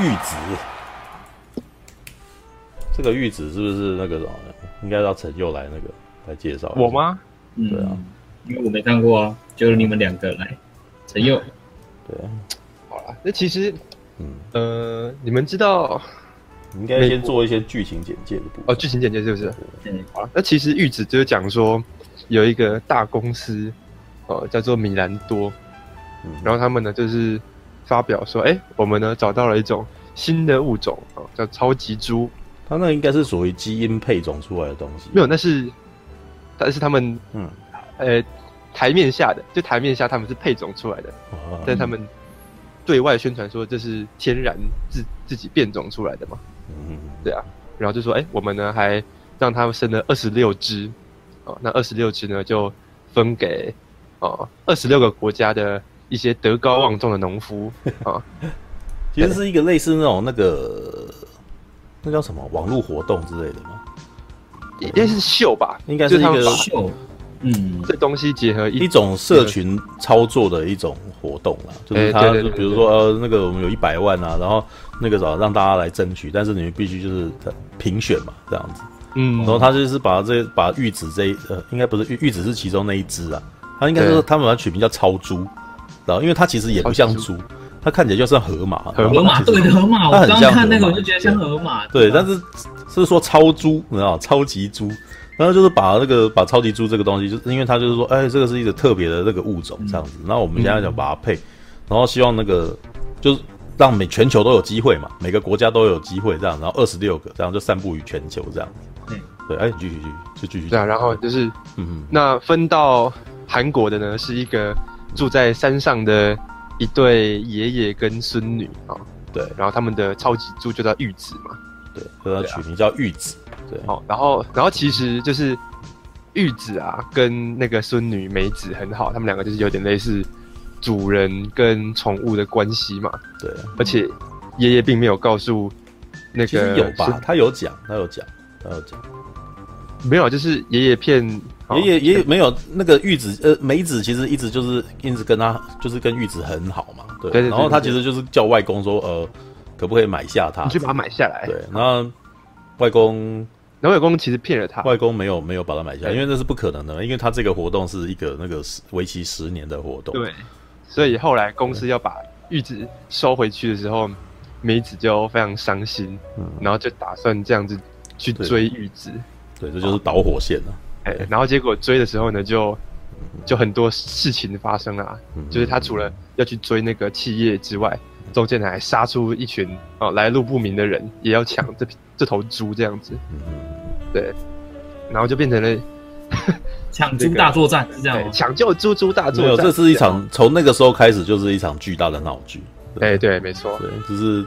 玉子，这个玉子是不是那个什么？应该让陈佑来那个来介绍。我吗？对啊，因为我没看过啊，就你们两个来。陈佑，对啊，好了，那其实，嗯呃，你们知道，你应该先做一些剧情简介的部分。哦，剧情简介是不是？嗯，好了，那其实玉子就是讲说有一个大公司，呃，叫做米兰多，嗯，然后他们呢就是发表说，哎，我们呢找到了一种新的物种啊，叫超级猪。它那应该是属于基因配种出来的东西。没有，那是，但是他们，嗯，呃。台面下的，就台面下他们是配种出来的，哦、但他们对外宣传说这是天然自自己变种出来的嘛，嗯，对啊，然后就说，哎、欸，我们呢还让他们生了二十六只，哦，那二十六只呢就分给哦二十六个国家的一些德高望重的农夫啊，哦、其实是一个类似那种那个那叫什么网络活动之类的吗？应该是秀吧，应该是一个秀。嗯，这东西结合一,一种社群操作的一种活动啦，就是他，就比如说呃，那个我们有一百万啊，然后那个啥让大家来争取，但是你们必须就是评选嘛，这样子。嗯，然后他就是把这把玉子这一呃，应该不是玉玉子是其中那一只啊，他应该是他们把它取名叫超猪，然后因为它其实也不像猪，它看起来就像河马，河马对河马，我刚看那个我就觉得像河马，对，但是是说超猪，你知道超级猪。然后就是把那个把超级猪这个东西，就是因为它就是说，哎，这个是一个特别的那个物种这样子。然后我们现在想把它配，然后希望那个就是让每全球都有机会嘛，每个国家都有机会这样。然后二十六个这样就散布于全球这样子。嗯，对，哎，继续继续就继续。对啊，然后就是，嗯嗯，那分到韩国的呢，是一个住在山上的一对爷爷跟孙女啊。对，然后他们的超级猪就叫玉子嘛。对，所以它取名叫玉子。对，好，然后，然后其实就是玉子啊，跟那个孙女美子很好，他们两个就是有点类似主人跟宠物的关系嘛。对，而且爷爷并没有告诉那个有吧？他有讲，他有讲，他有讲，没有，就是爷爷骗爷爷，爷爷没有那个玉子，呃，梅子其实一直就是一直跟他，就是跟玉子很好嘛。对，然后他其实就是叫外公说，呃，可不可以买下他？你去把它买下来。对，然后外公。然后外公其实骗了他，外公没有没有把它买下来，因为那是不可能的，因为他这个活动是一个那个为期十年的活动。对，所以后来公司要把玉子收回去的时候，梅子就非常伤心，嗯，然后就打算这样子去追玉子。对，这就是导火线了。哎，然后结果追的时候呢，就就很多事情发生啊，就是他除了要去追那个企业之外，中间还杀出一群哦来路不明的人，也要抢这这头猪这样子。对，然后就变成了 抢猪大作战，是这样吗？抢救猪猪大作战，没有，这是一场从那个时候开始就是一场巨大的闹剧。哎，对，没错，对，就是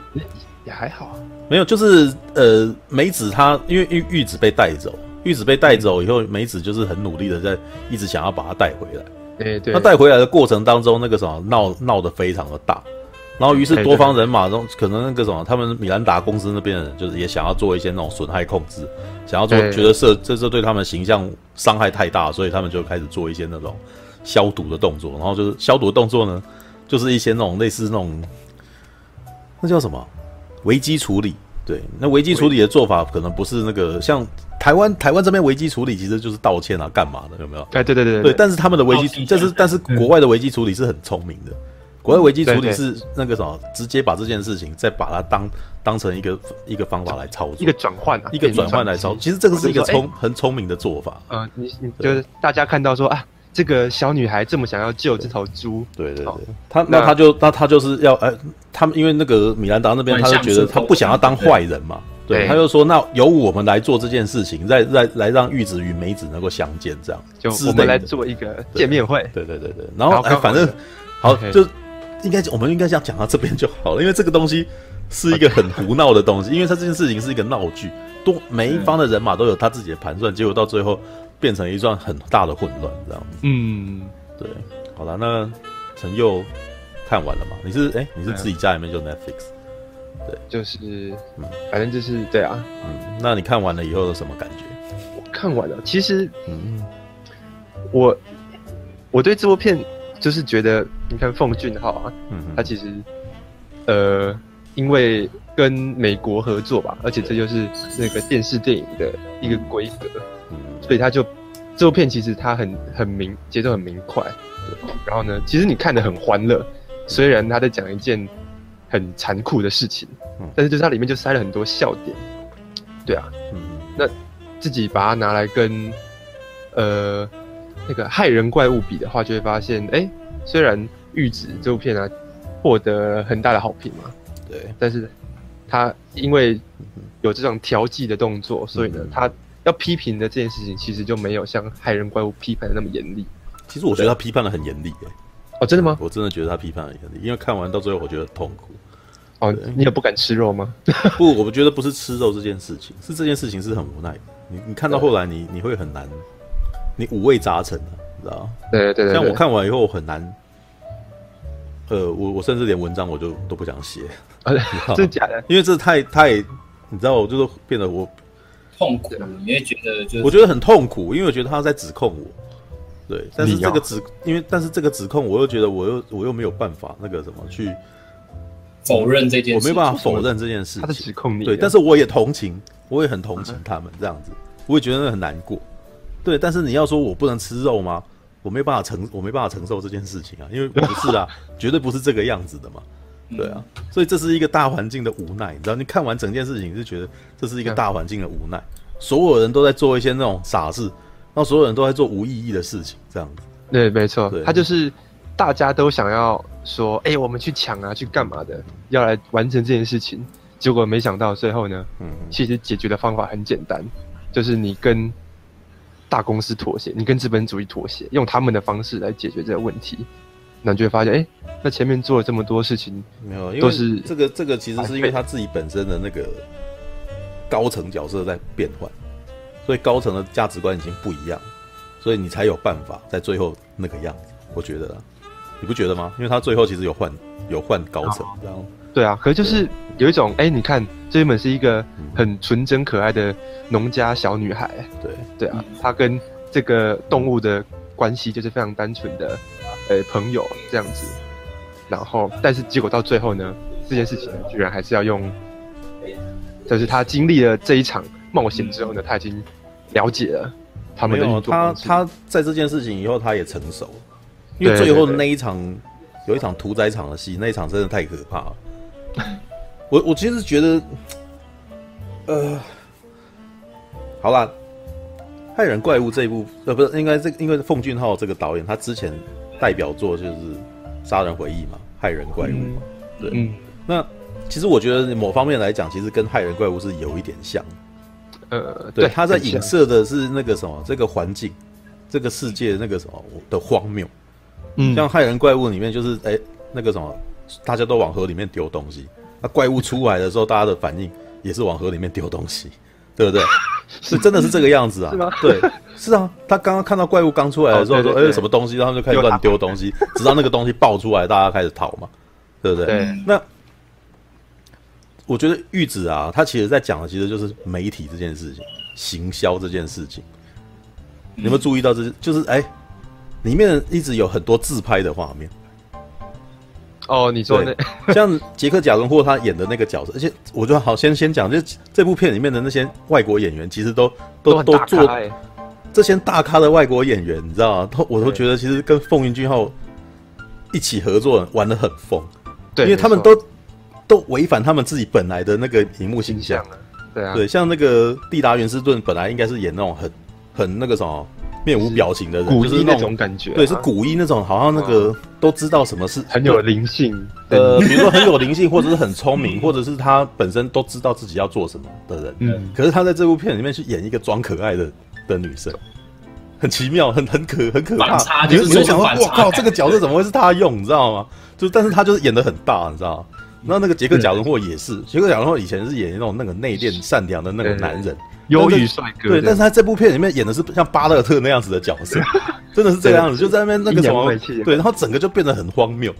也还好，没有，就是呃，梅子她因为玉玉子被带走，玉子被带走以后，梅子就是很努力的在一直想要把她带回来。哎，对，她带回来的过程当中，那个什么闹闹得非常的大。然后，于是多方人马中，可能那个什么，他们米兰达公司那边的人，就是也想要做一些那种损害控制，想要做，觉得这这这对他们形象伤害太大，所以他们就开始做一些那种消毒的动作。然后就是消毒的动作呢，就是一些那种类似那种那叫什么危机处理。对，那危机处理的做法可能不是那个像台湾台湾这边危机处理，其实就是道歉啊，干嘛的，有没有？哎，对对对对，对。但是他们的危机，但是但是国外的危机处理是很聪明的。国外危机处理是那个什么，直接把这件事情再把它当当成一个一个方法来操作，一个转换啊，一个转换来操作。其实这个是一个聪很聪明的做法。嗯，你你就是大家看到说啊，这个小女孩这么想要救这头猪，对对对，他那他就那他就是要哎，他们因为那个米兰达那边他就觉得他不想要当坏人嘛，对，他就说那由我们来做这件事情，再再来让玉子与梅子能够相见，这样。就我们来做一个见面会，对对对对，然后哎反正好就。应该我们应该这样讲到这边就好了，因为这个东西是一个很胡闹的东西，因为他这件事情是一个闹剧，多每一方的人马都有他自己的盘算，结果到最后变成一段很大的混乱，这样子。嗯，对。好了，那陈佑看完了吗？你是哎、欸，你是自己家里面就 Netflix？对，就是嗯，反正就是对啊。嗯，那你看完了以后有什么感觉？我看完了，其实嗯，我我对这部片。就是觉得，你看奉俊昊啊，嗯、他其实，呃，因为跟美国合作吧，而且这就是那个电视电影的一个规格，嗯，所以他就这部片其实它很很明，节奏很明快，对，然后呢，其实你看的很欢乐，虽然他在讲一件很残酷的事情，嗯，但是就是它里面就塞了很多笑点，对啊，嗯，那自己把它拿来跟呃那个害人怪物比的话，就会发现，哎，虽然《玉子》这部片啊获得很大的好评嘛，对，但是。他因为有这种调剂的动作，所以呢，他要批评的这件事情，其实就没有像害人怪物批判的那么严厉。其实我觉得他批判的很严厉，哎，哦，真的吗？我真的觉得他批判很严厉，因为看完到最后，我觉得痛苦。哦，你也不敢吃肉吗？不，我觉得不是吃肉这件事情，是这件事情是很无奈的。你你看到后来你，你你会很难，你五味杂陈的，你知道吗？对对对，对。像我看完以后很难，呃，我我甚至连文章我就都不想写。啊，真的假的？因为这太太，你知道，我就是变得我痛苦，你会觉得就是我觉得很痛苦，因为我觉得他在指控我，对，但是这个指，因为但是这个指控，我又觉得我又我又没有办法那个什么去否认这件事，我没办法否认这件事，他的指控你，对，但是我也同情，我也很同情他们这样子，我也觉得很难过，对，但是你要说我不能吃肉吗？我没办法承，我没办法承受这件事情啊，因为不是啊，绝对不是这个样子的嘛。对啊，所以这是一个大环境的无奈，你知道？你看完整件事情，是觉得这是一个大环境的无奈，所有人都在做一些那种傻事，然后所有人都在做无意义的事情，这样子。对，没错，他就是大家都想要说，哎、欸，我们去抢啊，去干嘛的，要来完成这件事情。结果没想到最后呢，嗯，其实解决的方法很简单，就是你跟大公司妥协，你跟资本主义妥协，用他们的方式来解决这个问题。那你就会发现，哎、欸，那前面做了这么多事情，没有，都是这个这个其实是因为他自己本身的那个高层角色在变换，所以高层的价值观已经不一样，所以你才有办法在最后那个样子。我觉得，你不觉得吗？因为他最后其实有换有换高层，然后对啊，可是就是有一种，哎、欸，你看这原本是一个很纯真可爱的农家小女孩，对对啊，她跟这个动物的关系就是非常单纯的。呃，朋友这样子，然后，但是结果到最后呢，这件事情呢，居然还是要用，就是他经历了这一场冒险之后呢，他已经了解了他们的运作。他他在这件事情以后，他也成熟，因为最后的那一场，对对对，有一场屠宰场的戏，那一场真的太可怕了。我我其实觉得，呃，好啦，《害人怪物》这一部，呃，不是应该这，因为奉俊昊这个导演，他之前。代表作就是《杀人回忆》嘛，《害人怪物》嘛，嗯、对。嗯、那其实我觉得某方面来讲，其实跟《害人怪物》是有一点像。呃，对，他在影射的是那个什么，这个环境、这个世界那个什么的荒谬。嗯，像《害人怪物》里面就是，哎、欸，那个什么，大家都往河里面丢东西，那怪物出来的时候，大家的反应也是往河里面丢东西。对不对？是真的是这个样子啊？是吗？对，是啊。他刚刚看到怪物刚出来的时候，说：“哎，什么东西？”然后就开始乱丢东西，直到那个东西爆出来，大家开始逃嘛，对不对？对。那我觉得玉子啊，他其实在讲的其实就是媒体这件事情，行销这件事情。你有没有注意到这？这就是哎，里面一直有很多自拍的画面。哦，你说那 像杰克·贾伦霍他演的那个角色，而且我觉得好，先先讲，就这部片里面的那些外国演员，其实都都都做这些大咖的外国演员，你知道吗？都我都觉得其实跟奉俊昊一起合作玩的很疯，对，因为他们都都违反他们自己本来的那个荧幕形象，对啊，对，像那个蒂达·元斯顿本来应该是演那种很很那个什么。面无表情的人，古就是那种感觉，对，是古一那种，好像那个都知道什么是很有灵性，呃，比如说很有灵性，或者是很聪明，或者是他本身都知道自己要做什么的人。嗯，可是他在这部片里面去演一个装可爱的的女生，很奇妙，很很可很可怕。你你会想说，我靠，这个角色怎么会是他用？你知道吗？就但是他就是演的很大，你知道吗？然后那个杰克贾伦霍也是，杰克贾伦霍以前是演那种那个内敛善良的那个男人。忧郁帅哥，对，但是他这部片里面演的是像巴勒特那样子的角色，真的是这样子，就在那边那个什么，对，然后整个就变得很荒谬。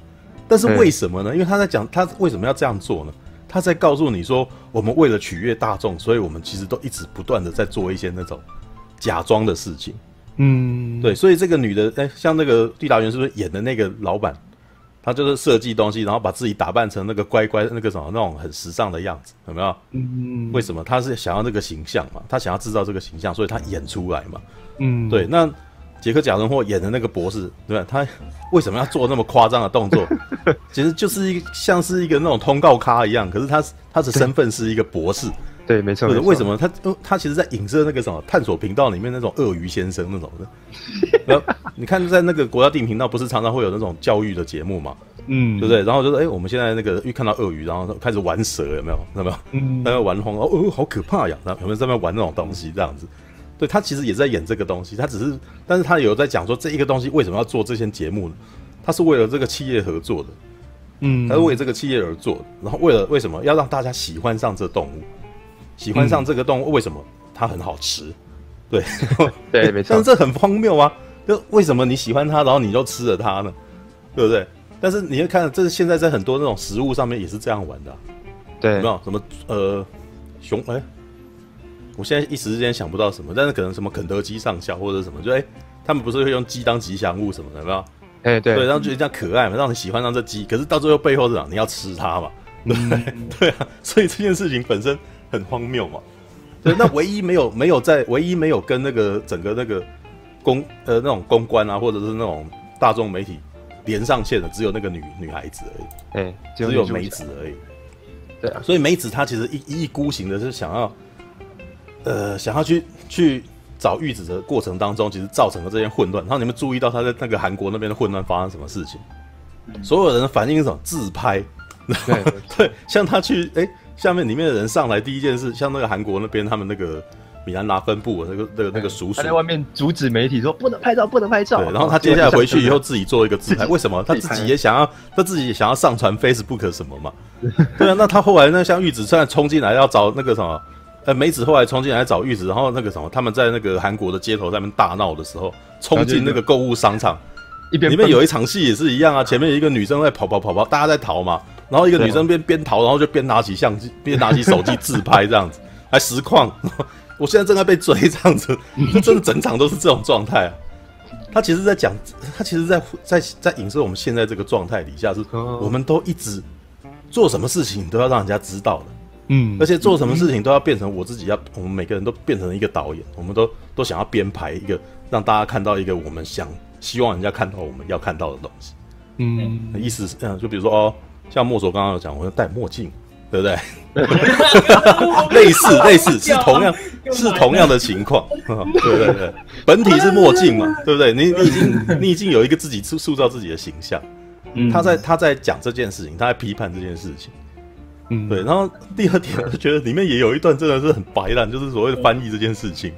但是为什么呢？因为他在讲他为什么要这样做呢？他在告诉你说，我们为了取悦大众，所以我们其实都一直不断的在做一些那种假装的事情。嗯，对，所以这个女的，哎，像那个地达员是不是演的那个老板？他就是设计东西，然后把自己打扮成那个乖乖那个什么那种很时尚的样子，有没有？嗯，为什么？他是想要这个形象嘛，他想要制造这个形象，所以他演出来嘛。嗯，对。那杰克·贾伦霍演的那个博士，对吧？他为什么要做那么夸张的动作？其实就是一个像是一个那种通告咖一样，可是他他的身份是一个博士。对，没错。为什么他他其实在影射那个什么探索频道里面那种鳄鱼先生那种的？然后你看，在那个国家地理频道不是常常会有那种教育的节目嘛？嗯，对不对？然后就是哎，我们现在那个一看到鳄鱼，然后开始玩蛇，有没有？有没有？嗯，在那玩红哦，哦，好可怕呀！然后有没有在那玩那种东西？这样子，对他其实也在演这个东西，他只是，但是他有在讲说这一个东西为什么要做这些节目呢？他是为了这个企业合作的，嗯，他是为这个企业而做的，然后为了为什么要让大家喜欢上这动物？喜欢上这个动物，为什么它很好吃？对，对，没错。但是这很荒谬啊！就为什么你喜欢它，然后你就吃了它呢？对不对？但是你会看，这是现在在很多那种食物上面也是这样玩的啊。对，有没有什么呃熊？哎，我现在一时之间想不到什么，但是可能什么肯德基上校或者什么，就哎，他们不是会用鸡当吉祥物什么的，有没有？哎，对，对，然后觉得这样可爱嘛，让你喜欢上这鸡。可是到最后背后是啥？你要吃它嘛？对，对啊。所以这件事情本身。很荒谬嘛，对，那唯一没有没有在唯一没有跟那个整个那个公呃那种公关啊，或者是那种大众媒体连上线的，只有那个女女孩子而已，哎，只有梅子而已，对啊，所以梅子她其实一一意孤行的是想要，呃，想要去去找玉子的过程当中，其实造成了这些混乱。然后你们注意到她在那个韩国那边的混乱发生什么事情？所有人的反应是什么？自拍，对 对，像他去哎。下面里面的人上来，第一件事，像那个韩国那边，他们那个米兰达分部那个那个那个叔叔，他在外面阻止媒体说不能拍照，不能拍照。对，然后他接下来回去以后自己做一个自拍，为什么？他自己也想要，他自己也想要上传 Facebook 什么嘛？对啊，那他后来那像玉子突然冲进来要找那个什么，呃，梅子后来冲进来找玉子，然后那个什么，他们在那个韩国的街头在那边大闹的时候，冲进那个购物商场，里面有一场戏也是一样啊，前面有一个女生在跑跑跑跑，大家在逃嘛。然后一个女生边边逃，然后就边拿起相机，边拿起手机自拍，这样子还实况。我现在正在被追，这样子，就真的整场都是这种状态啊。他其实，在讲，他其实在，在在在影射我们现在这个状态底下，是我们都一直做什么事情都要让人家知道的，嗯，而且做什么事情都要变成我自己要，我们每个人都变成一个导演，我们都都想要编排一个让大家看到一个我们想希望人家看到我们要看到的东西，嗯，意思是这样，就比如说哦。像墨索刚刚有讲，我要戴墨镜，对不对？类似类似 是同样是同样的情况，对对对，本体是墨镜嘛，对不对？你你已经你已经有一个自己塑塑造自己的形象，他在他在讲这件事情，他在批判这件事情，嗯，对。然后第二点，我觉得里面也有一段真的是很白烂，就是所谓的翻译这件事情，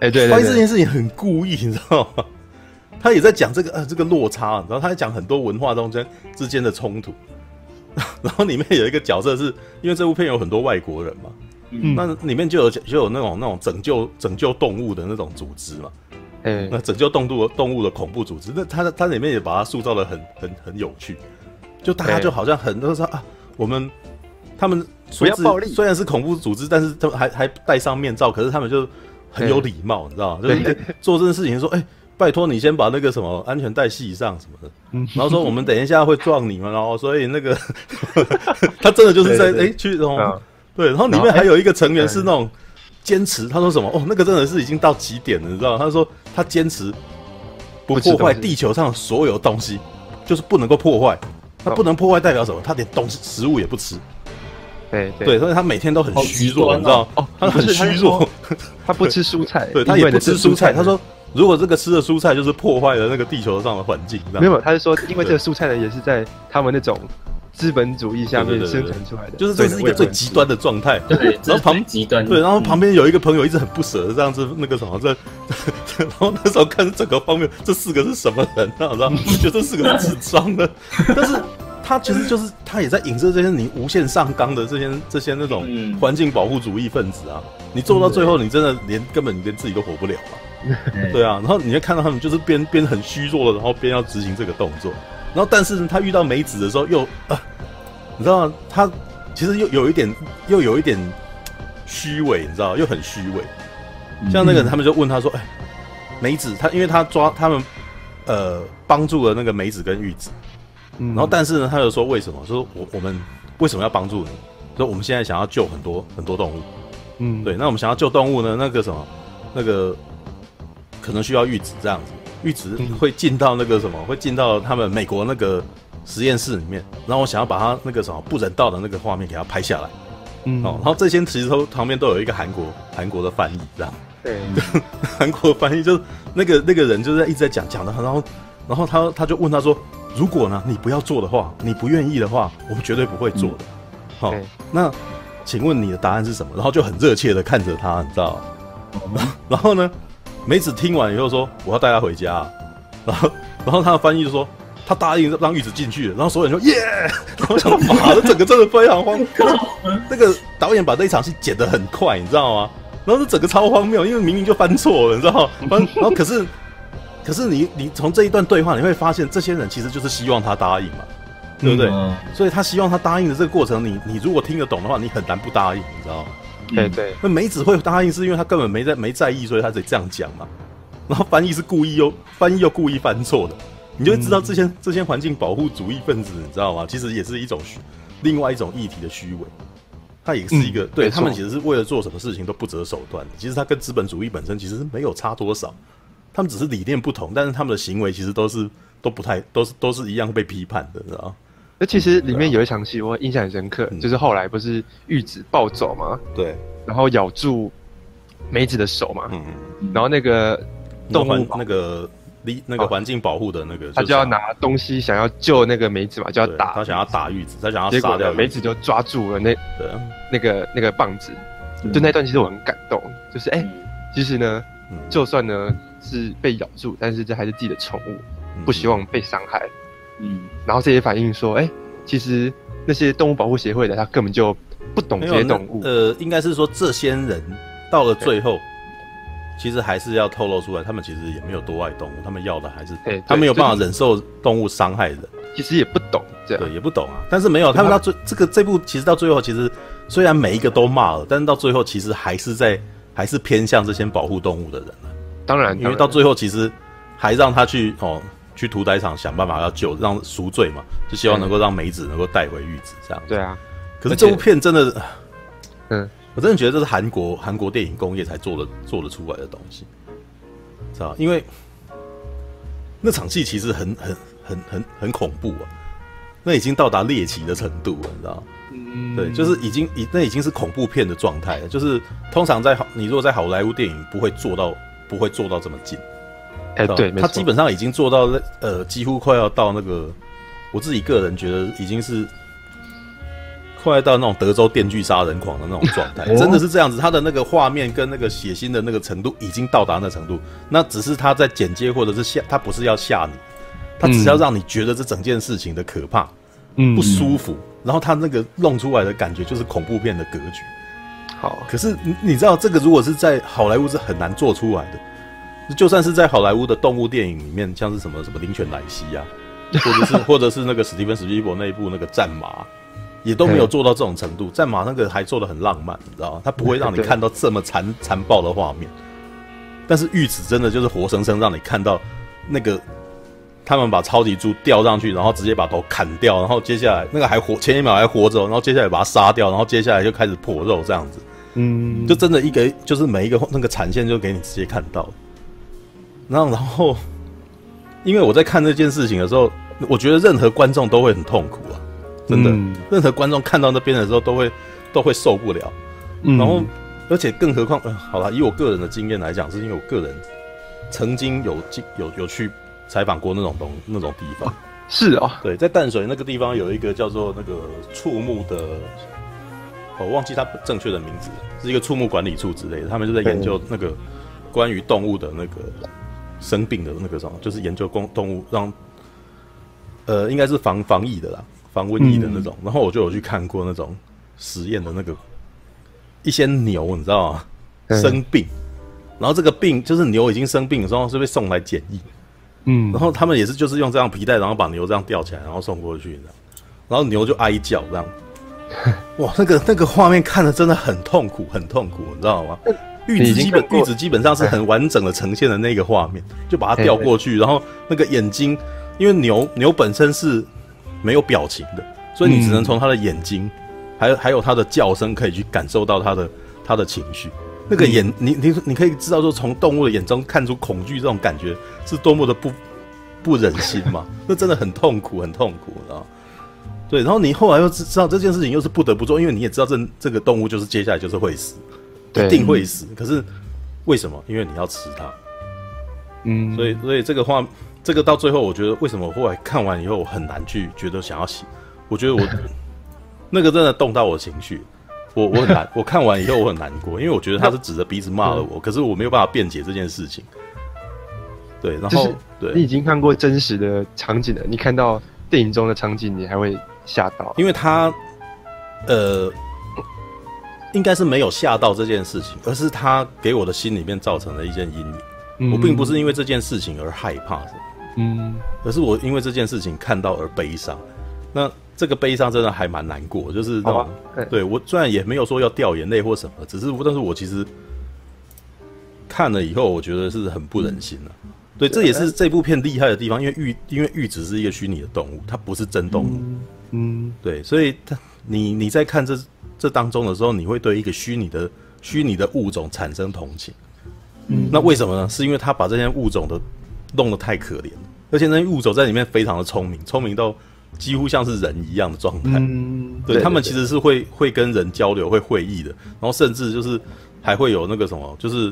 哎，对，翻译这件事情很故意，你知道吗？他也在讲这个呃这个落差，然后他在讲很多文化中间之间的冲突。然后里面有一个角色是，因为这部片有很多外国人嘛，嗯，那里面就有就有那种那种拯救拯救动物的那种组织嘛，嗯，那拯救动物动物的恐怖组织，那它它里面也把它塑造的很很很有趣，就大家就好像很多说啊，我们他们不要暴力，虽然是恐怖组织，但是他们还还戴上面罩，可是他们就很有礼貌，你知道吗？就是做这件事情说，哎。拜托你先把那个什么安全带系上什么的，然后说我们等一下会撞你们，然后所以那个 他真的就是在哎去然后对，然后里面还有一个成员是那种坚持，他说什么哦那个真的是已经到极点了，你知道？他说他坚持不破坏地球上的所有东西，就是不能够破坏，他不能破坏代表什么？他连东西食物也不吃，对对，所以他每天都很虚弱，你知道？哦，他很虚弱，他不吃蔬菜，对他也不吃蔬菜，他说。如果这个吃的蔬菜就是破坏了那个地球上的环境，没有，他是说，因为这个蔬菜呢，也是在他们那种资本主义下面生产出来的，就是这是一个最极端的状态。对，然后旁极端，对，然后旁边有一个朋友一直很不舍得这样子，那个什么，这，然后那时候看整个方面，这四个是什么人？你知道吗？觉得这四个是智障的，但是他其实就是他也在影射这些你无限上纲的这些这些那种环境保护主义分子啊，你做到最后，你真的连根本你连自己都活不了啊。对啊，然后你会看到他们就是边边很虚弱的，然后边要执行这个动作，然后但是呢，他遇到梅子的时候又啊，你知道吗？他其实又有一点又有一点虚伪，你知道，又很虚伪。像那个人，他们就问他说：“哎，梅子，他因为他抓他们，呃，帮助了那个梅子跟玉子，嗯，然后但是呢，他又说为什么？说我我们为什么要帮助你？说我们现在想要救很多很多动物，嗯，对，那我们想要救动物呢？那个什么，那个可能需要玉子这样子，玉子会进到那个什么，会进到他们美国那个实验室里面，然后我想要把他那个什么不人道的那个画面给他拍下来，嗯，哦，然后这些其实都旁边都有一个韩国韩国的翻译，这样，对，韩国翻译就是那个那个人就是在一直在讲讲的，然后然后他他就问他说。如果呢，你不要做的话，你不愿意的话，我们绝对不会做的。好、嗯哦，那请问你的答案是什么？然后就很热切的看着他，你知道？嗯、然后呢，梅子听完以后说：“我要带他回家。”然后，然后他的翻译就说：“他答应让玉子进去。”然后所有人说：“耶！” 然后我想，妈的，整个真的非常荒谬。那个导演把这一场戏剪得很快，你知道吗？然后这整个超荒谬，因为明明就翻错了，你知道吗？然后可是。可是你你从这一段对话，你会发现这些人其实就是希望他答应嘛，对不对？嗯、所以他希望他答应的这个过程，你你如果听得懂的话，你很难不答应，你知道吗？对对。那梅子会答应，是因为他根本没在没在意，所以他得这样讲嘛。然后翻译是故意又翻译又故意翻错的，你就会知道这些、嗯、这些环境保护主义分子，你知道吗？其实也是一种虚，另外一种议题的虚伪。他也是一个、嗯、对他们其实是为了做什么事情都不择手段的。其实他跟资本主义本身其实是没有差多少。他们只是理念不同，但是他们的行为其实都是都不太都是都是一样被批判的，知道吗？那其实里面有一场戏我印象很深刻，嗯、就是后来不是玉子暴走嘛，对，然后咬住梅子的手嘛，嗯嗯，然后那个动物那个离那个环境保护的那个，他就要拿东西想要救那个梅子嘛，就要打他想要打玉子，他想要杀掉梅子，就抓住了那对那个那个棒子，就那段其实我很感动，就是哎、欸，其实呢，嗯、就算呢。是被咬住，但是这还是自己的宠物，不希望被伤害。嗯，然后这些反映说，哎、欸，其实那些动物保护协会的他根本就不懂这些动物。呃，应该是说这些人到了最后，其实还是要透露出来，他们其实也没有多爱动物，他们要的还是，他没有办法忍受动物伤害人，其实也不懂这样，对，也不懂啊。但是没有，他们到最这个这部其实到最后，其实虽然每一个都骂了，但是到最后其实还是在还是偏向这些保护动物的人。当然，因为到最后其实还让他去哦，去屠宰场想办法要救，让赎罪嘛，就希望能够让梅子能够带回玉子这样。对啊，可是这部片真的，嗯，我真的觉得这是韩国韩国电影工业才做的做得出来的东西，知道？因为那场戏其实很很很很很恐怖啊，那已经到达猎奇的程度了，你知道？嗯，对，就是已经已那已经是恐怖片的状态了，就是通常在好你如果在好莱坞电影不会做到。不会做到这么近，哎、欸，对，他基本上已经做到了，呃，几乎快要到那个，我自己个人觉得已经是快要到那种德州电锯杀人狂的那种状态，真的是这样子。他的那个画面跟那个血腥的那个程度已经到达那程度，那只是他在剪接或者是吓，他不是要吓你，他只是要让你觉得这整件事情的可怕，嗯，不舒服，然后他那个弄出来的感觉就是恐怖片的格局。好，可是你你知道这个如果是在好莱坞是很难做出来的，就算是在好莱坞的动物电影里面，像是什么什么灵犬莱西啊，或者是 或者是那个史蒂芬史匹柏那一部那个战马，也都没有做到这种程度。战马那个还做的很浪漫，你知道吗？它不会让你看到这么残残暴的画面。但是玉子真的就是活生生让你看到那个他们把超级猪吊上去，然后直接把头砍掉，然后接下来那个还活，前一秒还活着，然后接下来把它杀掉，然后接下来就开始破肉这样子。嗯，就真的一个就是每一个那个产线就给你直接看到，然后然后，因为我在看这件事情的时候，我觉得任何观众都会很痛苦啊，真的，嗯、任何观众看到那边的时候都会都会受不了，嗯、然后而且更何况，呃，好了，以我个人的经验来讲，是因为我个人曾经有经有有去采访过那种东那种地方，是啊，对，在淡水那个地方有一个叫做那个畜牧的。我忘记它正确的名字，是一个畜牧管理处之类的，他们就在研究那个关于动物的那个生病的那个什么，就是研究公动物让呃应该是防防疫的啦，防瘟疫的那种。然后我就有去看过那种实验的那个一些牛，你知道吗？生病，然后这个病就是牛已经生病的时候是被送来检疫，嗯，然后他们也是就是用这样皮带，然后把牛这样吊起来，然后送过去，你知道，然后牛就哀叫这样。哇，那个那个画面看的真的很痛苦，很痛苦，你知道吗？玉子基本玉子基本上是很完整的呈现的那个画面，就把它调过去，然后那个眼睛，因为牛牛本身是没有表情的，所以你只能从它的眼睛，还有还有它的叫声，可以去感受到它的它的情绪。那个眼，你你你可以知道说，从动物的眼中看出恐惧这种感觉是多么的不不忍心嘛？那真的很痛苦，很痛苦啊！对，然后你后来又知知道这件事情又是不得不做，因为你也知道这这个动物就是接下来就是会死，一定会死。可是为什么？因为你要吃它。嗯，所以所以这个话，这个到最后，我觉得为什么后来看完以后我很难去觉得想要洗？我觉得我 那个真的动到我情绪，我我很难，我看完以后我很难过，因为我觉得他是指着鼻子骂了我，可是我没有办法辩解这件事情。对，然后对，你已经看过真实的场景了，你看到电影中的场景，你还会吓到？因为他呃，应该是没有吓到这件事情，而是他给我的心里面造成了一件阴影。我并不是因为这件事情而害怕什么，嗯，而是我因为这件事情看到而悲伤。那这个悲伤真的还蛮难过，就是那种，对，我虽然也没有说要掉眼泪或什么，只是，但是我其实看了以后，我觉得是很不忍心的。对，这也是这部片厉害的地方，因为玉，因为玉只是一个虚拟的动物，它不是真动物，嗯，对，所以它，你你在看这这当中的时候，你会对一个虚拟的虚拟的物种产生同情。嗯，那为什么呢？是因为他把这些物种都弄得太可怜，而且那些物种在里面非常的聪明，聪明到几乎像是人一样的状态。嗯，对，他们其实是会会跟人交流、会会意的，然后甚至就是还会有那个什么，就是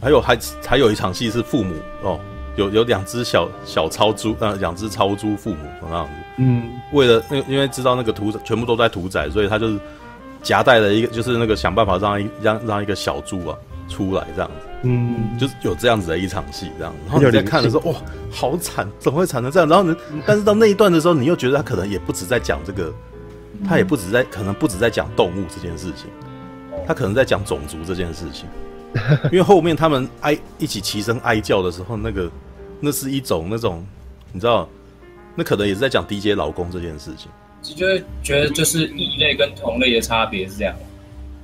还有还还有一场戏是父母哦，有有两只小小超猪，呃，两只超猪父母那样子。嗯，为了那个，因为知道那个屠全部都在屠宰，所以他就是夹带了一个，就是那个想办法让一让让一个小猪啊出来这样子。嗯，就是有这样子的一场戏，这样，然后你在看的时候，哇，好惨，怎么会惨成这样？然后呢，但是到那一段的时候，你又觉得他可能也不止在讲这个，他也不止在，可能不止在讲动物这件事情，他可能在讲种族这件事情，因为后面他们哀一起齐声哀叫的时候，那个那是一种那种，你知道，那可能也是在讲 DJ 劳工这件事情，就会觉得就是异类跟同类的差别是这样。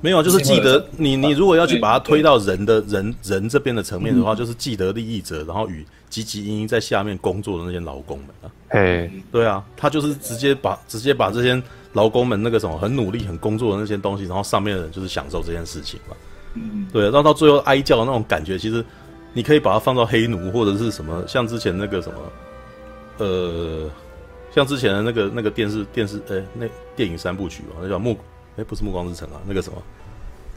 没有，就是既得你你如果要去把它推到人的人人这边的层面的话，就是既得利益者，然后与汲汲营营在下面工作的那些劳工们啊，嘿，对啊，他就是直接把直接把这些劳工们那个什么很努力很工作的那些东西，然后上面的人就是享受这件事情嘛，嗯，对，然后到最后哀叫的那种感觉，其实你可以把它放到黑奴或者是什么，像之前那个什么，呃，像之前的那个那个电视电视哎那电影三部曲嘛，那叫暮。哎，不是《暮光之城》啊，那个什么《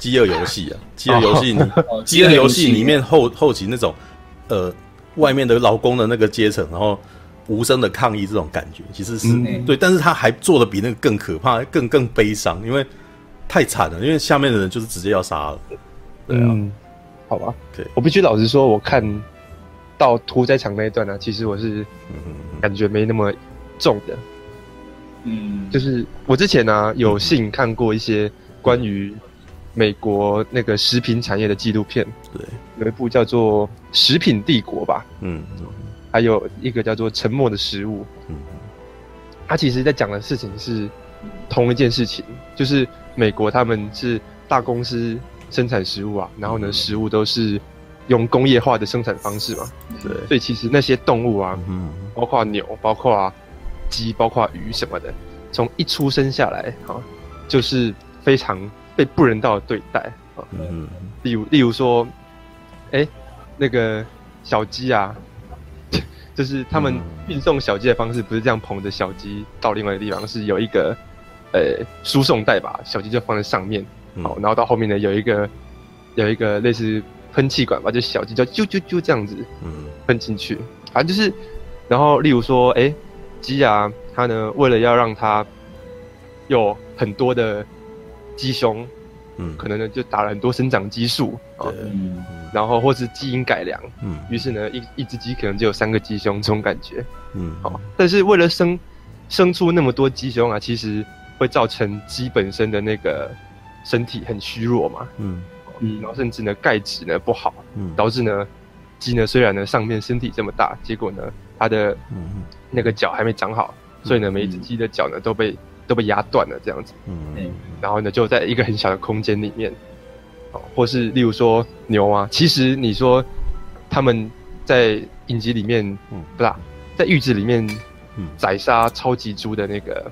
饥饿游戏》啊，《饥饿游戏》里，《饥饿游戏》里面后后期那种，呃，外面的劳工的那个阶层，然后无声的抗议这种感觉，其实是、嗯、对，但是他还做的比那个更可怕，更更悲伤，因为太惨了，因为下面的人就是直接要杀了。对啊，嗯、好吧，对，我必须老实说，我看到屠宰场那一段呢、啊，其实我是感觉没那么重的。嗯，就是我之前呢、啊、有幸看过一些关于美国那个食品产业的纪录片，对，有一部叫做《食品帝国》吧，嗯，还有一个叫做《沉默的食物》，嗯，它其实在讲的事情是同一件事情，就是美国他们是大公司生产食物啊，然后呢，食物都是用工业化的生产方式嘛，对，所以其实那些动物啊，嗯，包括牛，包括啊。鸡包括鱼什么的，从一出生下来，哈，就是非常被不人道的对待，啊，嗯，例如例如说，哎，那个小鸡啊，就是他们运送小鸡的方式不是这样捧着小鸡到另外一个地方，是有一个呃输送带吧，小鸡就放在上面，好，然后到后面呢有一个有一个类似喷气管吧，就小鸡叫啾啾啾这样子，嗯，喷进去，反正就是，然后例如说，哎。鸡啊，它呢，为了要让它有很多的鸡胸，嗯，可能呢就打了很多生长激素啊，嗯，然后或是基因改良，嗯，于是呢一一只鸡可能就有三个鸡胸这种感觉，嗯，好，但是为了生生出那么多鸡胸啊，其实会造成鸡本身的那个身体很虚弱嘛，嗯嗯，然后甚至呢钙质呢不好，嗯，导致呢鸡呢虽然呢上面身体这么大，结果呢它的嗯。那个脚还没长好，所以呢，每一只鸡的脚呢都被都被压断了，这样子。嗯，然后呢，就在一个很小的空间里面，哦，或是例如说牛啊，其实你说他们在影集里面，嗯，不啦，在狱子里面宰杀超级猪的那个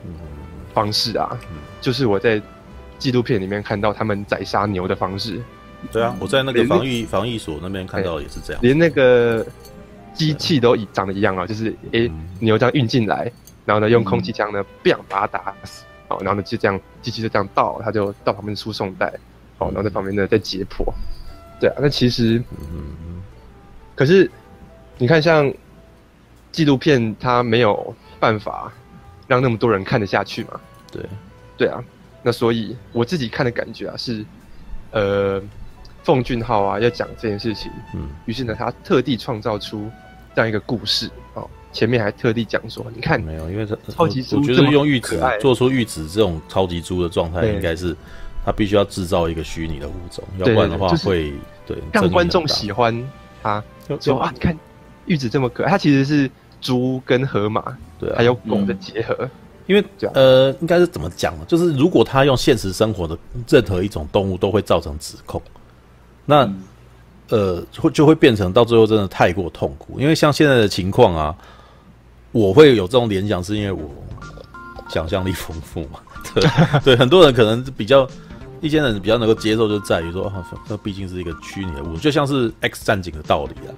方式啊，就是我在纪录片里面看到他们宰杀牛的方式。对啊，我在那个防疫防疫所那边看到也是这样，连那个机器都一长得一样啊，就是诶牛这样运进来，然后呢用空气枪呢，biang 把它打死，好，然后呢就这样机器就这样倒，它就到旁边输送带，好，然后在旁边呢再解剖。对啊，那其实，可是你看像纪录片，它没有办法让那么多人看得下去嘛？对，对啊，那所以我自己看的感觉啊是，呃。奉俊昊啊，要讲这件事情，嗯，于是呢，他特地创造出这样一个故事哦。前面还特地讲说，你看，没有，因为他超级猪，我觉得用玉子做出玉子这种超级猪的状态，应该是他必须要制造一个虚拟的物种，要不然的话会对让观众喜欢他。说啊，你看玉子这么可爱，它其实是猪跟河马，对，还有狗的结合。因为呃，应该是怎么讲呢？就是如果他用现实生活的任何一种动物，都会造成指控。那，呃，会就会变成到最后真的太过痛苦，因为像现在的情况啊，我会有这种联想，是因为我想象力丰富嘛。对对，很多人可能比较一些人比较能够接受，就在于说，啊，那毕竟是一个虚拟的物，就像是 X 战警的道理啊。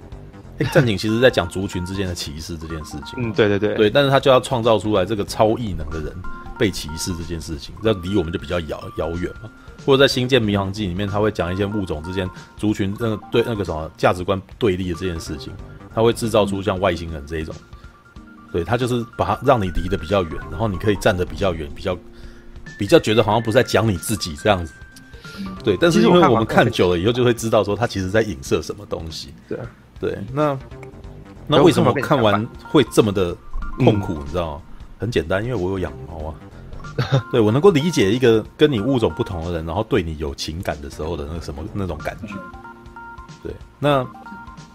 X 战警其实在讲族群之间的歧视这件事情。嗯，对对对，对，但是他就要创造出来这个超异能的人被歧视这件事情，这离我们就比较遥遥远嘛。或者在《星舰迷航记》里面，他会讲一些物种之间、族群那个对那个什么价值观对立的这件事情，他会制造出像外星人这一种，对他就是把它让你离得比较远，然后你可以站得比较远，比较比较觉得好像不是在讲你自己这样子，对。但是因为我们看久了以后，就会知道说他其实在影射什么东西。对对，那那为什么看完会这么的痛苦？你知道吗？很简单，因为我有养猫啊。对，我能够理解一个跟你物种不同的人，然后对你有情感的时候的那个什么那种感觉。对，那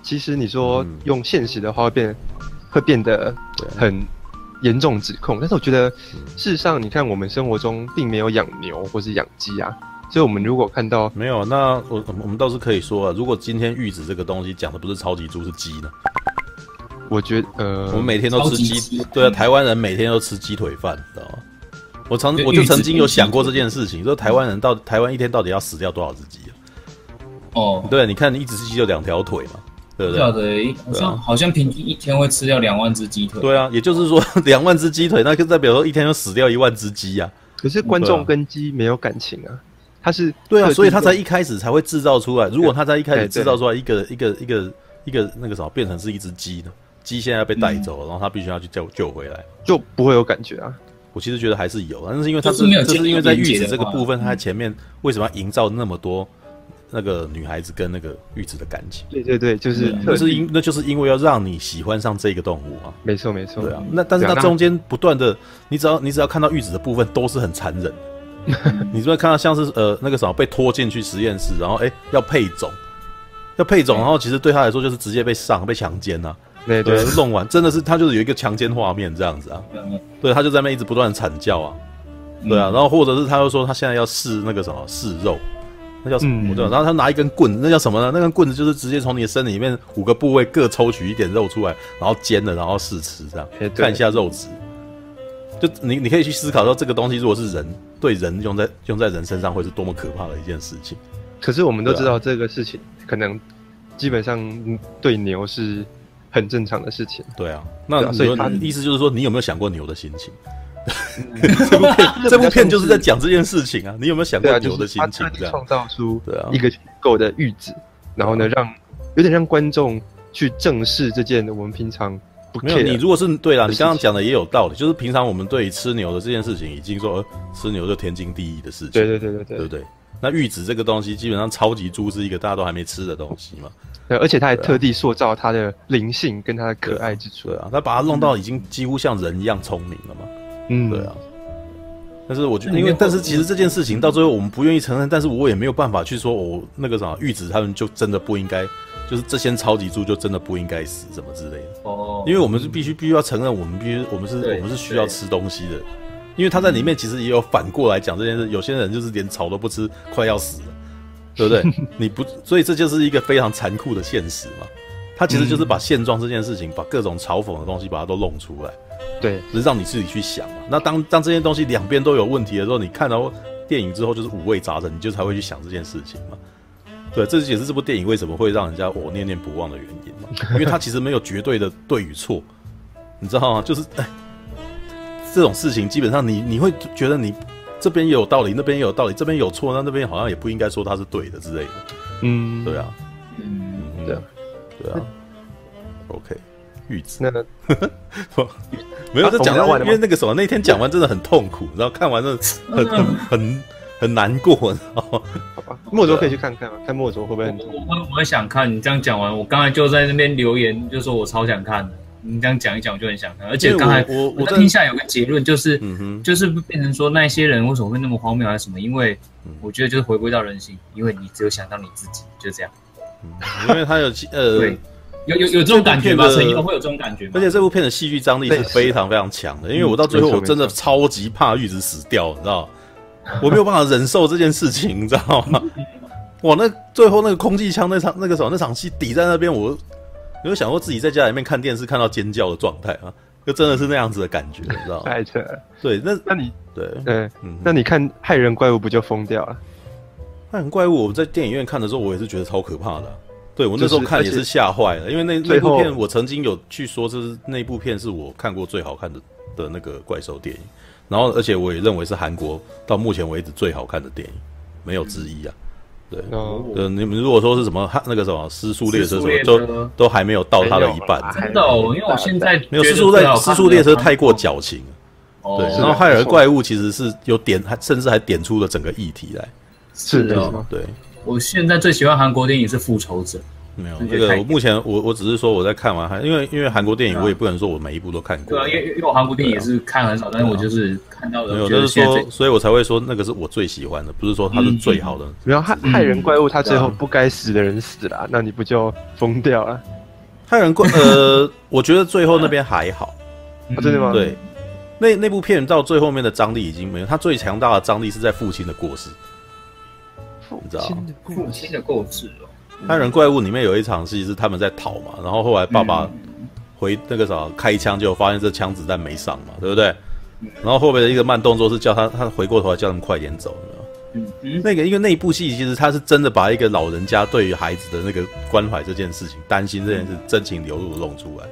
其实你说用现实的话会变，嗯、会变得很严重指控，但是我觉得事实上，你看我们生活中并没有养牛或是养鸡啊，所以我们如果看到没有，那我我们倒是可以说啊，如果今天玉子这个东西讲的不是超级猪是鸡呢？我觉得呃，我们每天都吃鸡，对啊，台湾人每天都吃鸡腿饭，知道吗？我曾我就曾经有想过这件事情，说台湾人到台湾一天到底要死掉多少只鸡啊？哦，对，你看你一只鸡就两条腿嘛，对不对？对，好像好像平均一天会吃掉两万只鸡腿。对啊，也就是说两万只鸡腿，那就代表说一天要死掉一万只鸡啊。可是观众跟鸡没有感情啊，他是对啊，所以他才一开始才会制造出来。如果他在一开始制造出来一个一个一个一个那个什么变成是一只鸡呢？鸡现在被带走了，然后他必须要去救救回来，就不会有感觉啊。我其实觉得还是有，但是因为他是，是没有，就是因为在玉子这个部分，他前面为什么要营造那么多那个女孩子跟那个玉子的感情？对对对，就是就是因那就是因为要让你喜欢上这个动物啊。没错没错，对啊。那但是它中间不断的，你只要你只要看到玉子的部分都是很残忍的，你只会看到像是呃那个什么被拖进去实验室，然后哎要配种，要配种，然后其实对他来说就是直接被上被强奸呐。对对，弄完真的是他就是有一个强奸画面这样子啊，对，他就在那一直不断的惨叫啊，对啊，然后或者是他又说他现在要试那个什么试肉，那叫什么？对，然后他拿一根棍子，那叫什么呢？那根棍子就是直接从你的身体里面五个部位各抽取一点肉出来，然后煎了，然后试吃这样，看一下肉质。就你你可以去思考说，这个东西如果是人对人用在用在人身上，会是多么可怕的一件事情。可是我们都知道这个事情可能基本上对牛是。很正常的事情。对啊，那所以他的意思就是说，你有没有想过牛的心情？这部片这部片就是在讲这件事情啊。你有没有想过牛的心情？这样创造出一个狗的玉子，然后呢，让有点让观众去正视这件我们平常不没有。你如果是对啦，你刚刚讲的也有道理，就是平常我们对于吃牛的这件事情，已经说吃牛就天经地义的事情。对对对对对，对不对？那玉子这个东西，基本上超级猪是一个大家都还没吃的东西嘛。对，而且他还特地塑造它的灵性跟它的可爱之处。对啊，他把它弄到已经几乎像人一样聪明了嘛。嗯，对啊。但是我觉得，因为但是其实这件事情到最后我们不愿意承认，但是我也没有办法去说，我那个啥玉子他们就真的不应该，就是这些超级猪就真的不应该死什么之类的。哦。因为我们是必须必须要承认，我们必须我们是我们是需要吃东西的。因为他在里面其实也有反过来讲这件事，有些人就是连草都不吃，快要死了。对不对？你不，所以这就是一个非常残酷的现实嘛。他其实就是把现状这件事情，把各种嘲讽的东西，把它都弄出来。对，只是让你自己去想嘛。那当当这些东西两边都有问题的时候，你看到电影之后就是五味杂陈，你就才会去想这件事情嘛。对，这也是这部电影为什么会让人家我念念不忘的原因嘛。因为它其实没有绝对的对与错，你知道吗？就是哎，这种事情基本上你你会觉得你这边也有道理，那边也有道理，这边有错，那那边好像也不应该说他是对的之类的。嗯，对啊，嗯，对啊，对啊。OK。玉子，那个 没有，这讲完，因为那个什么，那天讲完真的很痛苦，然后看完真的很很很很难过，然后好吧，莫卓可以去看看啊，看莫卓会不会很痛苦？我我也想看，你这样讲完，我刚才就在那边留言，就说我超想看的。你这样讲一讲，我就很想看，而且刚才我我听下来有个结论，就是就是变成说那些人为什么会那么荒谬还是什么？因为我觉得就是回归到人性，因为你只有想到你自己，就这样。因为他有呃。对。有有有这种感觉吗？陈一会有这种感觉吗？而且这部片的戏剧张力是非常非常强的，因为我到最后我真的超级怕玉子死掉，你知道？我没有办法忍受这件事情，你知道吗？哇，那最后那个空气枪那场那个什么那场戏抵在那边，我有想过自己在家里面看电视看到尖叫的状态啊，就真的是那样子的感觉，你知道吗？太扯。对，那那你对对，那你看害人怪物不就疯掉了？害人怪物，我在电影院看的时候，我也是觉得超可怕的。对，我那时候看也是吓坏了，因为那那部片我曾经有去说，这是那部片是我看过最好看的的那个怪兽电影，然后而且我也认为是韩国到目前为止最好看的电影，没有之一啊。对，呃，你们如果说是什么那个什么失速列车什么，都都还没有到它的一半。真的，因为我现在没有失速列失速列车太过矫情。对，然后海尔怪物其实是有点，还甚至还点出了整个议题来。是的，对。我现在最喜欢韩国电影是《复仇者》。没有这个，我目前我我只是说我在看完韩，因为因为韩国电影我也不能说我每一部都看过。对啊，因为因为我韩国电影也是看很少，但是我就是看到的。没有，就是说，所以我才会说那个是我最喜欢的，不是说它是最好的。没有害害人怪物，他最后不该死的人死了，那你不就疯掉了？害人怪呃，我觉得最后那边还好。真的吗？对，那那部片到最后面的张力已经没有，他最强大的张力是在父亲的过世。你知道父亲的过世哦。《害人怪物》里面有一场戏是他们在逃嘛，然后后来爸爸回那个啥开枪，就发现这枪子弹没上嘛，对不对？然后后面的一个慢动作是叫他他回过头来叫他们快点走，嗯嗯，那个因为那一部戏其实他是真的把一个老人家对于孩子的那个关怀这件事情、担心这件事真情流露的弄出来，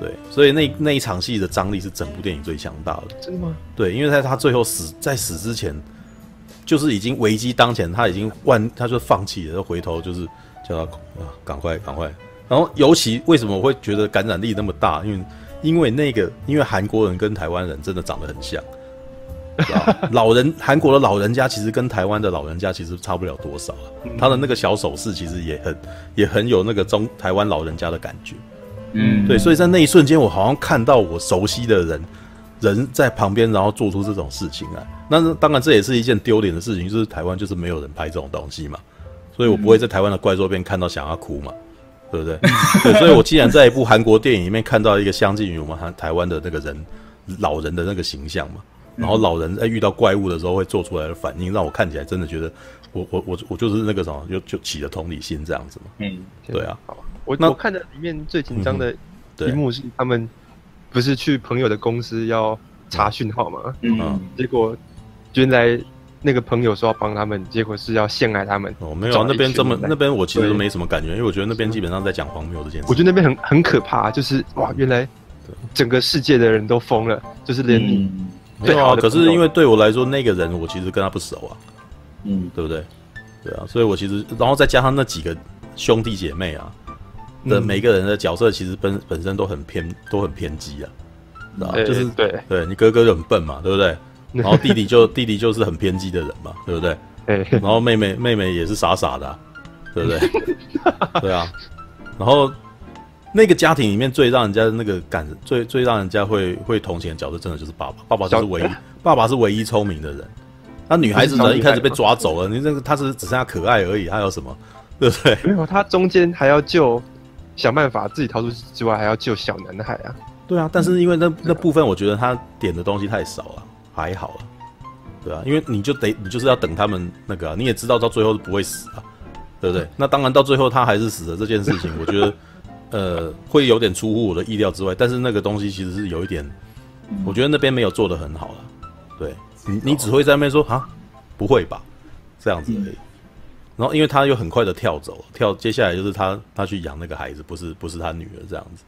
对，所以那那一场戏的张力是整部电影最强大的。真的吗？对，因为在他最后死在死之前。就是已经危机当前，他已经万，他就放弃了，就回头就是叫他啊，赶快赶快。然后尤其为什么我会觉得感染力那么大？因为因为那个，因为韩国人跟台湾人真的长得很像，老 人韩国的老人家其实跟台湾的老人家其实差不了多少，他的那个小手势其实也很也很有那个中台湾老人家的感觉。嗯，对，所以在那一瞬间，我好像看到我熟悉的人。人在旁边，然后做出这种事情来，那当然这也是一件丢脸的事情，就是台湾就是没有人拍这种东西嘛，所以我不会在台湾的怪兽片看到想要哭嘛，对不对？对，所以我既然在一部韩国电影里面看到一个相近于我们台台湾的那个人老人的那个形象嘛，然后老人在遇到怪物的时候会做出来的反应，让我看起来真的觉得我我我我就是那个什么，就就起了同理心这样子嘛。嗯，对啊。我我看的里面最紧张的一幕是他们。不是去朋友的公司要查讯号嘛？嗯，结果原来那个朋友说要帮他们，结果是要陷害他们。哦，没有，那边这么那边我其实没什么感觉，因为我觉得那边基本上在讲荒谬这件事。我觉得那边很很可怕，就是哇，原来整个世界的人都疯了，就是连你对啊。可是因为对我来说，那个人我其实跟他不熟啊，嗯，对不对？对啊，所以我其实然后再加上那几个兄弟姐妹啊。的每个人的角色其实本本身都很偏都很偏激啊，啊就是对对，你哥哥就很笨嘛，对不对？然后弟弟就弟弟就是很偏激的人嘛，对不对？然后妹妹妹妹也是傻傻的啊，对不对？对啊。然后那个家庭里面最让人家那个感最最让人家会会同情的角色，真的就是爸爸。爸爸就是唯一，爸爸是唯一聪明的人。那女孩子呢，一开始被抓走了，你那个她是只剩下可爱而已，还有什么？对不对？没有，她中间还要救。想办法自己逃出之外，还要救小男孩啊！对啊，但是因为那那部分，我觉得他点的东西太少了，还好啊，对啊，因为你就得你就是要等他们那个、啊，你也知道到最后是不会死啊，对不对？那当然到最后他还是死了这件事情，我觉得呃会有点出乎我的意料之外。但是那个东西其实是有一点，我觉得那边没有做的很好了。对你，你只会在那边说啊，不会吧？这样子而已。然后因为他又很快的跳走，跳接下来就是他他去养那个孩子，不是不是他女儿这样子。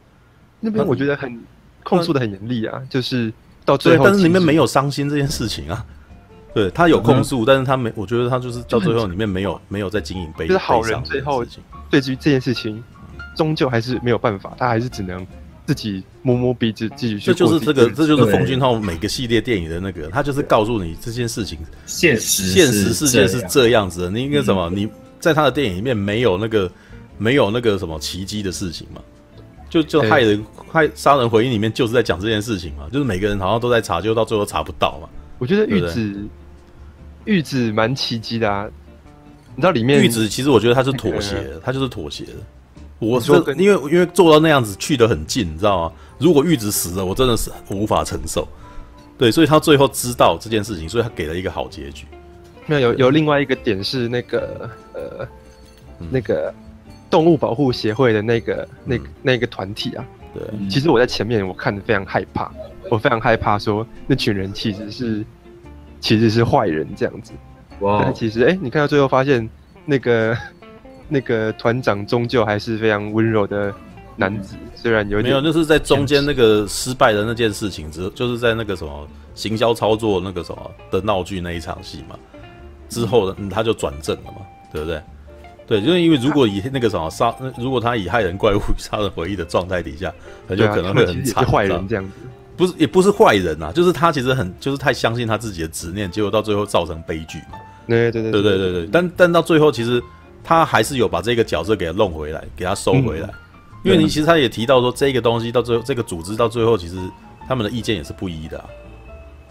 那边我觉得很控诉的很严厉啊，就是到最后，但是里面没有伤心这件事情啊。对他有控诉，但是他没，我觉得他就是到最后里面没有没有在经营悲，就是好人最后对于这件事情，终究还是没有办法，他还是只能自己摸摸鼻子继续去。这就是这个，这就是冯俊昊每个系列电影的那个，他就是告诉你这件事情现实现实世界是这样子的。你应该什么？你在他的电影里面没有那个没有那个什么奇迹的事情嘛？就就害人害杀人回忆里面就是在讲这件事情嘛？就是每个人好像都在查，就到最后查不到嘛？我觉得玉子。玉子蛮奇迹的啊，你知道里面玉子其实我觉得他是妥协的，他就是妥协的。我说，因为因为做到那样子去的很近，你知道吗？如果玉子死了，我真的是无法承受。对，所以他最后知道这件事情，所以他给了一个好结局。那有有另外一个点是那个呃，那个动物保护协会的那个那那个团体啊。对，其实我在前面我看的非常害怕，我非常害怕说那群人其实是。其实是坏人这样子，哇！但其实，哎、欸，你看到最后发现，那个 那个团长终究还是非常温柔的男子，虽然有点没有，就是在中间那个失败的那件事情之，就是在那个什么行销操作那个什么的闹剧那一场戏嘛，之后他就转正了嘛，对不对？对，就是因为如果以那个什么杀，如果他以害人怪物杀人回忆的状态底下，他就可能会很惨，坏人这样子。不是，也不是坏人啊，就是他其实很，就是太相信他自己的执念，结果到最后造成悲剧嘛。对对对对对对对。但但到最后，其实他还是有把这个角色给他弄回来，给他收回来。嗯、因为你其实他也提到说，这个东西到最后，这个组织到最后，其实他们的意见也是不一的、啊。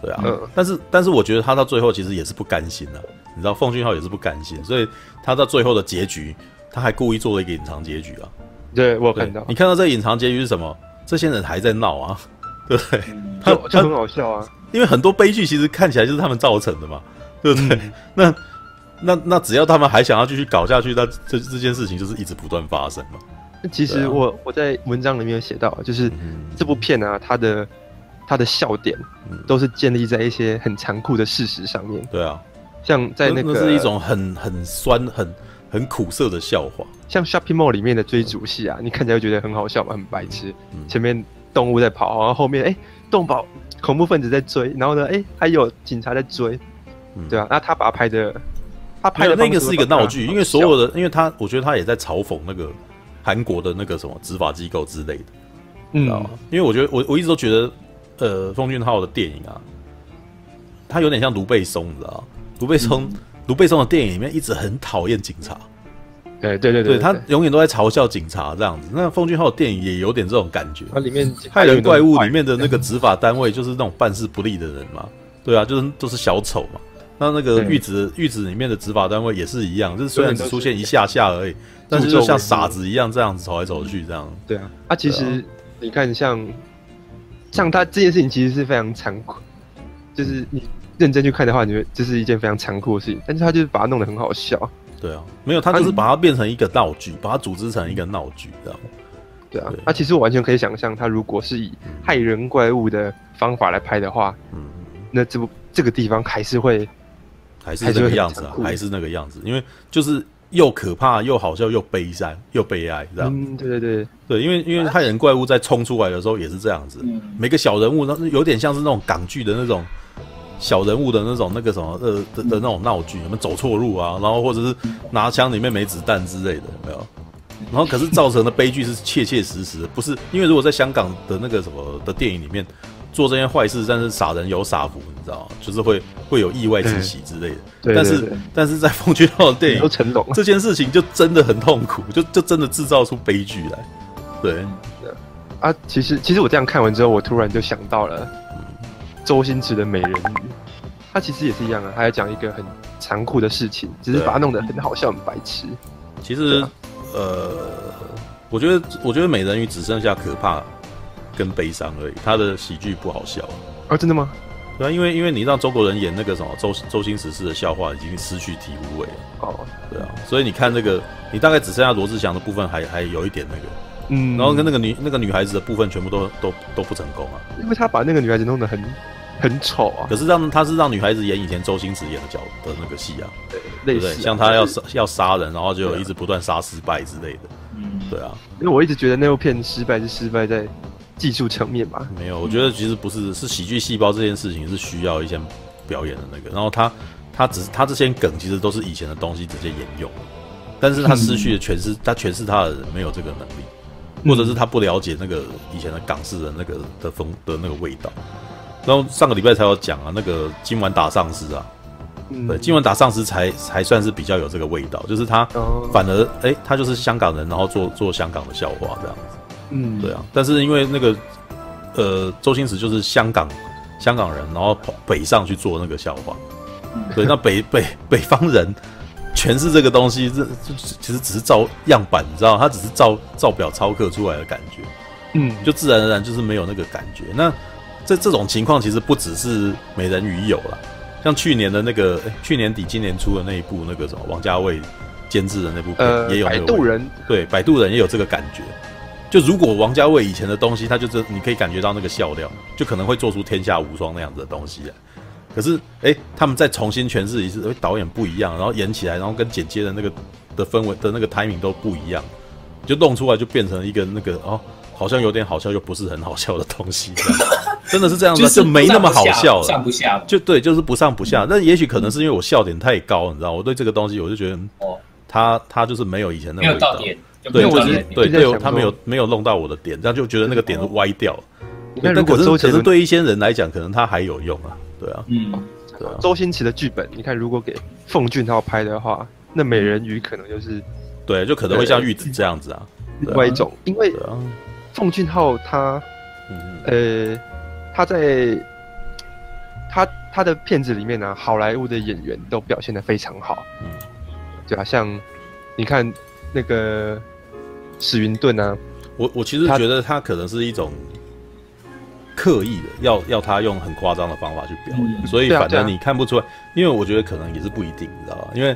对啊。嗯、但是但是，我觉得他到最后其实也是不甘心的、啊。你知道，奉俊昊也是不甘心，所以他到最后的结局，他还故意做了一个隐藏结局啊。对，我有看到。你看到这个隐藏结局是什么？这些人还在闹啊。对不对？他就很好笑啊，因为很多悲剧其实看起来就是他们造成的嘛，对不对？嗯、那那那只要他们还想要继续搞下去，那这这件事情就是一直不断发生嘛。其实我、啊、我在文章里面有写到，就是这部片啊，它的它的笑点都是建立在一些很残酷的事实上面。对啊，像在那个那是一种很很酸、很很苦涩的笑话。像 Shopping Mall 里面的追逐戏啊，你看起来会觉得很好笑嘛，很白痴。前面。动物在跑，然后后面哎，动保恐怖分子在追，然后呢，哎，还有警察在追，嗯、对啊，那他把他拍的，他拍的那个是一个闹剧，因为所有的，因为他我觉得他也在嘲讽那个韩国的那个什么执法机构之类的，嗯？因为我觉得我我一直都觉得，呃，奉俊昊的电影啊，他有点像卢贝松，你知道？卢贝松，卢贝松的电影里面一直很讨厌警察。对对对对，他永远都在嘲笑警察这样子。那奉俊昊的电影也有点这种感觉。它里面害人怪物里面的那个执法单位就是那种办事不力的人嘛。对啊，就是都是小丑嘛。那那个玉子玉子里面的执法单位也是一样，就是虽然只出现一下下而已，但是就像傻子一样这样子走来走去这样。对啊，啊，其实你看像像他这件事情其实是非常残酷，就是你认真去看的话，你觉得这是一件非常残酷的事情，但是他就是把它弄得很好笑。对啊，没有，他就是把它变成一个闹剧，把它组织成一个闹剧，知道吗。对。啊，那其实我完全可以想象，他如果是以害人怪物的方法来拍的话，嗯，那这部这个地方还是会，还是这个样子啊，还是那个样子，因为就是又可怕又好笑又悲伤又悲哀，这样。嗯，对对对对，因为因为害人怪物在冲出来的时候也是这样子，每个小人物那有点像是那种港剧的那种。小人物的那种那个什么呃的的那种闹剧，有没有走错路啊？然后或者是拿枪里面没子弹之类的，有没有？然后可是造成的悲剧是切切实实的，不是因为如果在香港的那个什么的电影里面做这件坏事，但是傻人有傻福，你知道吗？就是会会有意外之喜之类的。对，但是但是在奉俊昊的电影，成龙这件事情就真的很痛苦，就就真的制造出悲剧来。对，啊，其实其实我这样看完之后，我突然就想到了。周星驰的美人鱼，他其实也是一样啊，他在讲一个很残酷的事情，只是把它弄得很好笑、很白痴。其实，啊、呃，我觉得，我觉得美人鱼只剩下可怕跟悲伤而已，他的喜剧不好笑。啊，真的吗？对啊，因为因为你让中国人演那个什么周周星驰式的笑话，已经失去体无味了。哦，对啊，所以你看那个，你大概只剩下罗志祥的部分还还有一点那个，嗯，然后跟那个女那个女孩子的部分全部都都都不成功啊，因为他把那个女孩子弄得很很丑啊。可是让他是让女孩子演以前周星驰演的角的那个戏啊，对，对不对？像他要杀要杀人，然后就一直不断杀失败之类的。嗯，对啊，因为我一直觉得那部片失败是失败在技术层面吧。没有，我觉得其实不是，是喜剧细胞这件事情是需要一些表演的那个。然后他他只是他这些梗其实都是以前的东西直接沿用，但是他失去的诠释，他诠释他的人没有这个能力，或者是他不了解那个以前的港式的那个的风的那个味道。然后上个礼拜才有讲啊，那个今晚打丧尸啊。对，今晚打丧尸才才算是比较有这个味道，就是他反而哎、欸，他就是香港人，然后做做香港的笑话这样子。嗯，对啊。但是因为那个呃，周星驰就是香港香港人，然后跑北上去做那个笑话。对，那北北北方人全是这个东西，这其实只是照样板，你知道，他只是照照表操课出来的感觉。嗯，就自然而然就是没有那个感觉。那这这种情况其实不只是美人鱼有了。像去年的那个，欸、去年底今年出的那一部那个什么，王家卫监制的那部片，呃、也有那个。摆渡人对，摆渡人也有这个感觉。就如果王家卫以前的东西，他就是你可以感觉到那个笑料，就可能会做出天下无双那样子的东西来。可是，哎、欸，他们再重新诠释一次，哎，导演不一样，然后演起来，然后跟剪接的那个的氛围的那个 timing 都不一样，就弄出来就变成一个那个哦。好像有点好笑，又不是很好笑的东西，真的是这样子，就没那么好笑了，上不下，就对，就是不上不下。那也许可能是因为我笑点太高，你知道，我对这个东西，我就觉得，哦，他他就是没有以前那个味道，对，我觉得对对，他没有没有弄到我的点，这样就觉得那个点是歪掉了。但可是可是对一些人来讲，可能他还有用啊，对啊，嗯，对啊。周星驰的剧本，你看，如果给奉俊昊拍的话，那美人鱼可能就是，对，就可能会像玉子这样子啊，另外一种，因为。奉俊昊他，呃，他在他他的片子里面呢、啊，好莱坞的演员都表现的非常好，嗯，对啊，像你看那个史云顿啊，我我其实觉得他可能是一种刻意的，要要他用很夸张的方法去表演，嗯、所以反正你看不出来，因为我觉得可能也是不一定，你知道吧？因为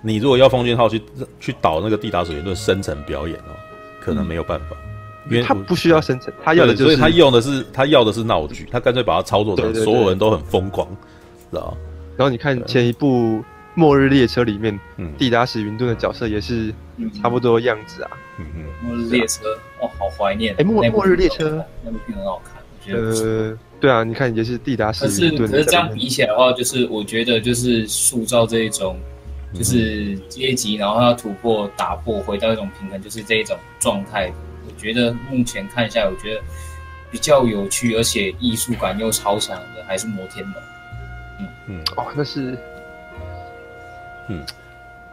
你如果要奉俊昊去去导那个地达史云顿深层表演哦，可能没有办法。嗯因为他不需要深层，他要的就是，所以他用的是他要的是闹剧，他干脆把它操作成所有人都很疯狂，知道？然后你看前一部《末日列车》里面，嗯，蒂达史云顿的角色也是差不多样子啊。嗯嗯，《末日列车》哦，好怀念。哎，《末末日列车》那部片很好看，我觉得。呃，对啊，你看也是蒂达史云顿。可是可是这样比起来的话，就是我觉得就是塑造这一种，就是阶级，然后要突破、打破，回到一种平衡，就是这一种状态。我觉得目前看一下，我觉得比较有趣，而且艺术感又超强的，还是摩天轮。嗯嗯，哦，那是，嗯，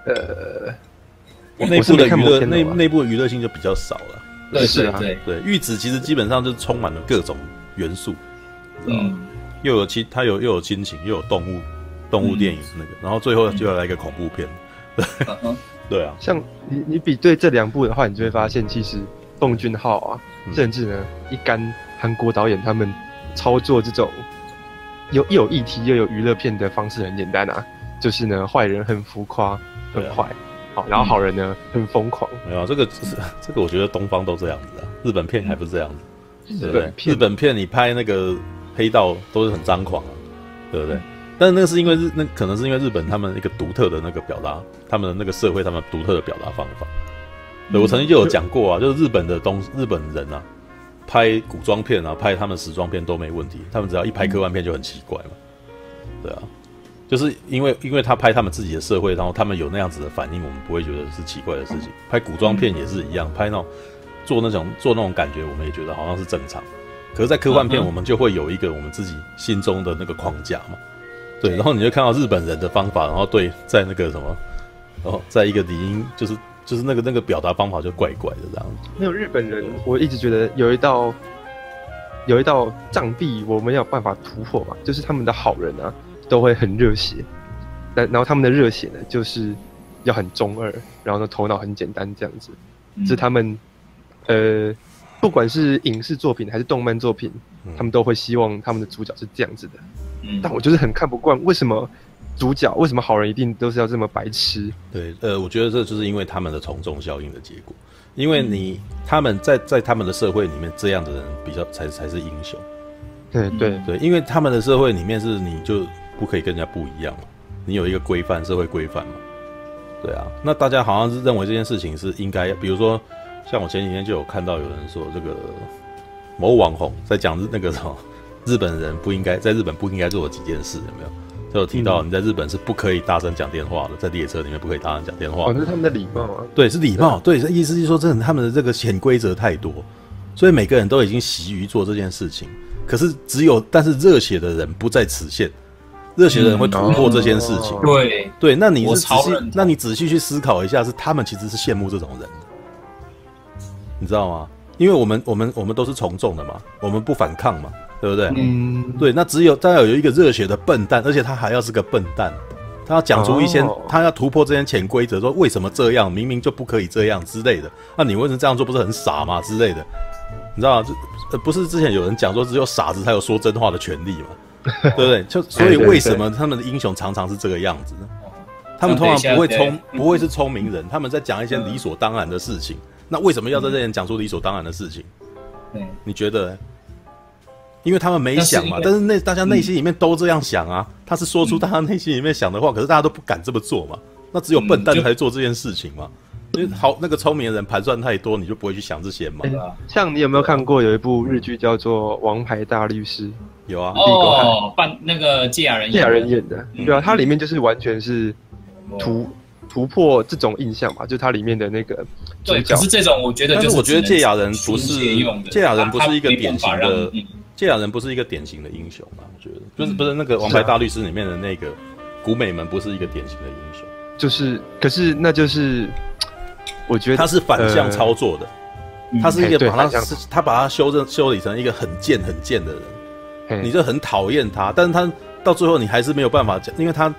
呃，内部的娱乐内内部的娱乐性就比较少了。对是对。对，玉子其实基本上就充满了各种元素，嗯，又有亲，它有又有亲情，又有动物动物电影那个，然后最后就要来一个恐怖片。对啊，像你你比对这两部的话，你就会发现其实。奉俊昊啊，甚至呢，一干韩国导演他们操作这种有又有议题又有娱乐片的方式很简单啊，就是呢，坏人很浮夸很坏，好，然后好人呢很疯狂。没有这个，这个我觉得东方都这样子啊，日本片还不是这样子，对不对？日本片你拍那个黑道都是很张狂啊，对不对？但是那是因为日，那可能是因为日本他们一个独特的那个表达，他们的那个社会，他们独特的表达方法。对，我曾经就有讲过啊，就是日本的东日本人啊，拍古装片啊，拍他们时装片都没问题，他们只要一拍科幻片就很奇怪嘛。对啊，就是因为因为他拍他们自己的社会，然后他们有那样子的反应，我们不会觉得是奇怪的事情。拍古装片也是一样，拍那种做那种做那种感觉，我们也觉得好像是正常。可是，在科幻片，我们就会有一个我们自己心中的那个框架嘛。对，然后你就看到日本人的方法，然后对，在那个什么，然后在一个理应就是。就是那个那个表达方法就怪怪的这样子。没有日本人，我一直觉得有一道有一道障壁，我们要有办法突破嘛。就是他们的好人啊，都会很热血，但然后他们的热血呢，就是要很中二，然后呢头脑很简单这样子。嗯、是他们呃，不管是影视作品还是动漫作品，嗯、他们都会希望他们的主角是这样子的。嗯，但我就是很看不惯，为什么主角为什么好人一定都是要这么白痴？对，呃，我觉得这就是因为他们的从众效应的结果，因为你他们在在他们的社会里面，这样的人比较才才是英雄。对对对，因为他们的社会里面是你就不可以跟人家不一样嘛，你有一个规范，社会规范嘛。对啊，那大家好像是认为这件事情是应该，比如说像我前几天就有看到有人说这个某网红在讲那个什么日本人不应该在日本不应该做的几件事，有没有？就有提到你在日本是不可以大声讲电话的，在列车里面不可以大声讲电话。哦，这是他们的礼貌啊。对，是礼貌。对，这意思是说，真的他们的这个潜规则太多，所以每个人都已经习于做这件事情。可是只有，但是热血的人不在此限。热血的人会突破这件事情。嗯、对对，那你是仔细，那你仔细去思考一下，是他们其实是羡慕这种人的，你知道吗？因为我们我们我们都是从众的嘛，我们不反抗嘛，对不对？嗯，对。那只有当要有一个热血的笨蛋，而且他还要是个笨蛋，他要讲出一些，哦、他要突破这些潜规则，说为什么这样，明明就不可以这样之类的。那你为什么这样做不是很傻吗？之类的，你知道吗？这不是之前有人讲说，只有傻子才有说真话的权利吗？对不对？就所以为什么他们的英雄常常是这个样子呢？他们通常不会聪，不会是聪明人。他们在讲一些理所当然的事情。那为什么要在这里讲出理所当然的事情？你觉得？因为他们没想嘛。但是那大家内心里面都这样想啊。他是说出大家内心里面想的话，可是大家都不敢这么做嘛。那只有笨蛋才做这件事情嘛。因为好那个聪明的人盘算太多，你就不会去想这些嘛。像你有没有看过有一部日剧叫做《王牌大律师》？有啊，哦，扮那个堺雅人，堺雅人演的，对啊，它里面就是完全是突突破这种印象嘛，就它里面的那个对，可是这种我觉得，就是我觉得堺雅人不是堺雅人不是一个典型的堺雅人不是一个典型的英雄嘛，我觉得。就是不是那个《王牌大律师》里面的那个古美门不是一个典型的英雄，就是可是那就是我觉得他是反向操作的，他是一个把他他把他修正修理成一个很贱很贱的人。你就很讨厌他，但是他到最后你还是没有办法讲，因为他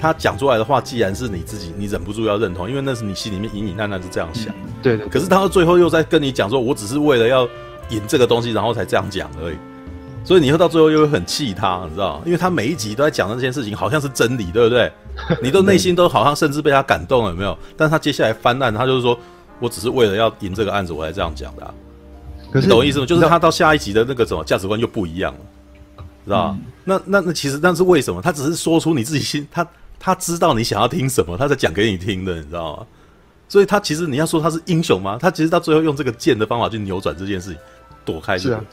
他讲出来的话，既然是你自己，你忍不住要认同，因为那是你心里面隐隐暗暗是这样想。嗯、对。可是他到最后又在跟你讲说，我只是为了要赢这个东西，然后才这样讲而已。所以你会到最后又会很气他，你知道吗？因为他每一集都在讲的这件事情，好像是真理，对不对？你都内心都好像甚至被他感动了，有没有？但是他接下来翻案，他就是说我只是为了要赢这个案子，我才这样讲的、啊。可是你懂我意思吗？就是他到下一集的那个什么价值观又不一样了。知道、嗯、那那那其实那是为什么？他只是说出你自己心，他他知道你想要听什么，他在讲给你听的，你知道吗？所以他其实你要说他是英雄吗？他其实到最后用这个剑的方法去扭转这件事情，躲开、这个。是啊，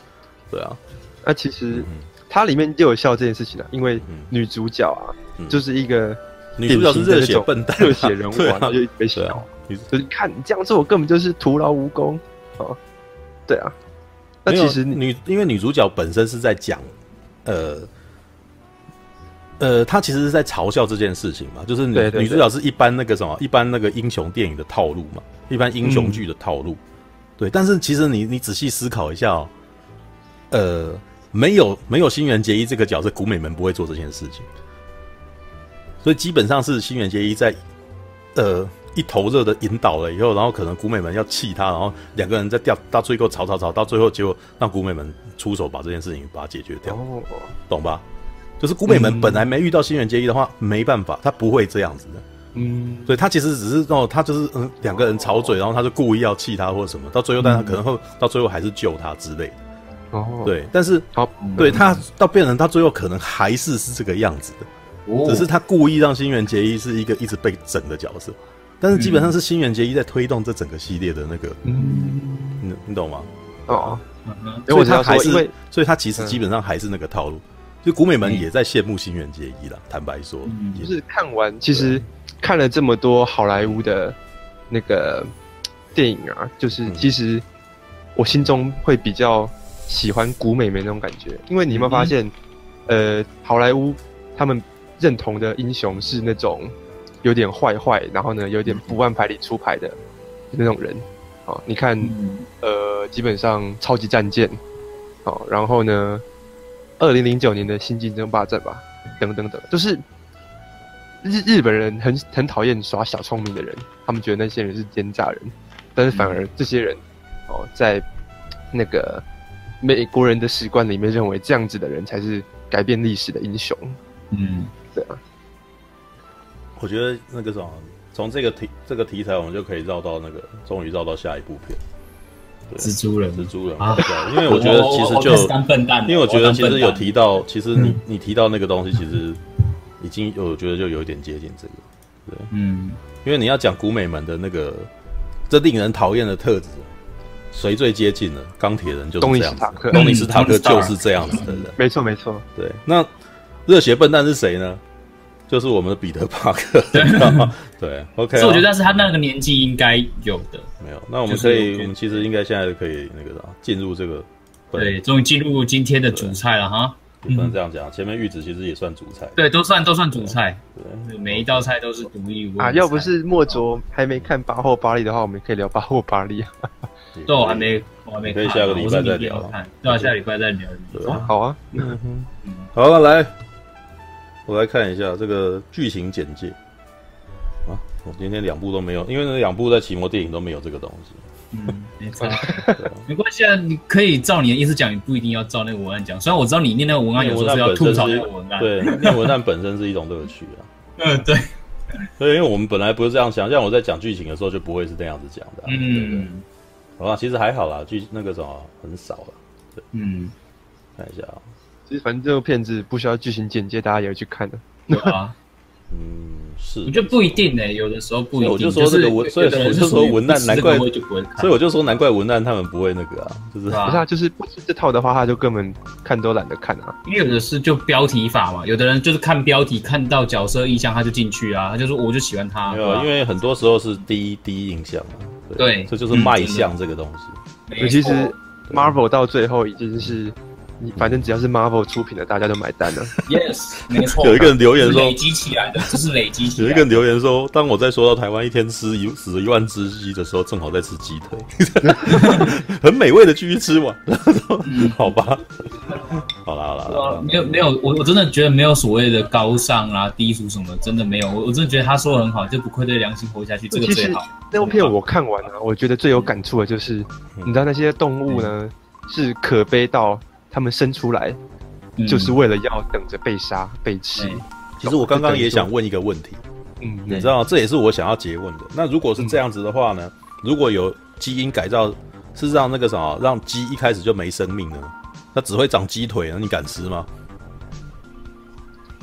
对啊。那、啊、其实它里面就有笑这件事情啊，因为女主角啊，嗯、就是一个女主角是热血笨蛋、热血人物啊，就被笑。就是看你这样做，我根本就是徒劳无功啊。对啊。那其实女因为女主角本身是在讲。呃，呃，他其实是在嘲笑这件事情嘛，就是女主角是一般那个什么，一般那个英雄电影的套路嘛，一般英雄剧的套路，嗯、对。但是其实你你仔细思考一下哦，呃，没有没有新垣结衣这个角色，古美门不会做这件事情，所以基本上是新垣结衣在呃一头热的引导了以后，然后可能古美门要气他，然后两个人在掉到最后吵吵吵，到最后结果让古美门。出手把这件事情把它解决掉，哦懂吧？就是古美门本来没遇到新垣结衣的话，没办法，他不会这样子的。嗯，所以他其实只是哦，他就是嗯，两个人吵嘴，然后他就故意要气他或者什么，到最后，但他可能会到最后还是救他之类的。哦，对，但是好，对他到变成他最后可能还是是这个样子的，只是他故意让新垣结衣是一个一直被整的角色，但是基本上是新垣结衣在推动这整个系列的那个，嗯，你你懂吗？哦。因为他还是，所以他其实基本上还是那个套路，就古美门也在羡慕新垣结衣了。坦白说，就是看完，其实看了这么多好莱坞的那个电影啊，就是其实我心中会比较喜欢古美门那种感觉，因为你有没有发现，呃，好莱坞他们认同的英雄是那种有点坏坏，然后呢有点不按牌理出牌的那种人。哦，你看，呃，基本上超级战舰，好，然后呢，二零零九年的星际争霸战吧，等等等，就是日日本人很很讨厌耍小聪明的人，他们觉得那些人是奸诈人，但是反而这些人，哦，在那个美国人的史观里面认为这样子的人才是改变历史的英雄。嗯，对啊。我觉得那个什么，从这个题这个题材，我们就可以绕到那个，终于绕到下一部片。蜘蛛人，蜘蛛人啊！因为我觉得其实就，因为我觉得其实有提到，其实你你提到那个东西，其实已经我觉得就有一点接近这个，对，嗯，因为你要讲古美门的那个这令人讨厌的特质，谁最接近了？钢铁人就是这样子，东尼斯塔克就是这样子的人，没错没错，对。那热血笨蛋是谁呢？就是我们的彼得·帕克，对，OK。所以我觉得，是他那个年纪应该有的。没有，那我们可以，我们其实应该现在可以那个啥，进入这个。对，终于进入今天的主菜了哈。不能这样讲，前面玉子其实也算主菜。对，都算都算主菜。对，每一道菜都是独一无二。啊，要不是莫卓还没看巴霍巴利的话，我们可以聊巴霍巴利啊。对，我还没，我还没。可以下个礼拜再聊。对啊，下礼拜再聊。好啊。嗯哼。好了，来。我来看一下这个剧情简介啊！我今天两部都没有，因为那两部在奇摩电影都没有这个东西。嗯，没错，没关系啊，你可以照你的意思讲，你不一定要照那个文案讲。虽然我知道你念那个文案有时候是要吐槽那个文案，对，念文案本身是一种乐趣啊。嗯，对。所以，因为我们本来不是这样想，像我在讲剧情的时候就不会是这样子讲的。嗯，好吧，其实还好啦，剧那个什么很少了。对，嗯，看一下啊。其实反正这个片子不需要剧情简介，大家也会去看的。对啊，嗯，是。我觉得不一定呢，有的时候不一定。我就说这个文，所以我就说文案难怪，所以我就说难怪文案他们不会那个啊，就是不是啊，就是不是这套的话，他就根本看都懒得看啊。因为有的是就标题法嘛，有的人就是看标题看到角色意象他就进去啊，他就说我就喜欢他。没有，因为很多时候是第一第一印象嘛。对，这就是卖相这个东西。尤其实 Marvel 到最后已经是。你反正只要是 Marvel 出品的，大家都买单了。Yes，没错。有一个人留言说，累积起来的，这是累积起来。有一个人留言说，当我在说到台湾一天吃一死一万只鸡的时候，正好在吃鸡腿，很美味的继续吃完。好吧，好啦好啦。没有没有，我我真的觉得没有所谓的高尚啊低俗什么，真的没有。我我真的觉得他说的很好，就不愧对良心活下去，这个最好。那部片我看完了，我觉得最有感触的就是，你知道那些动物呢，是可悲到。他们生出来，就是为了要等着被杀、被吃。其实我刚刚也想问一个问题，嗯，你知道，这也是我想要结问的。那如果是这样子的话呢？如果有基因改造，是让那个什么，让鸡一开始就没生命呢？它只会长鸡腿，那你敢吃吗？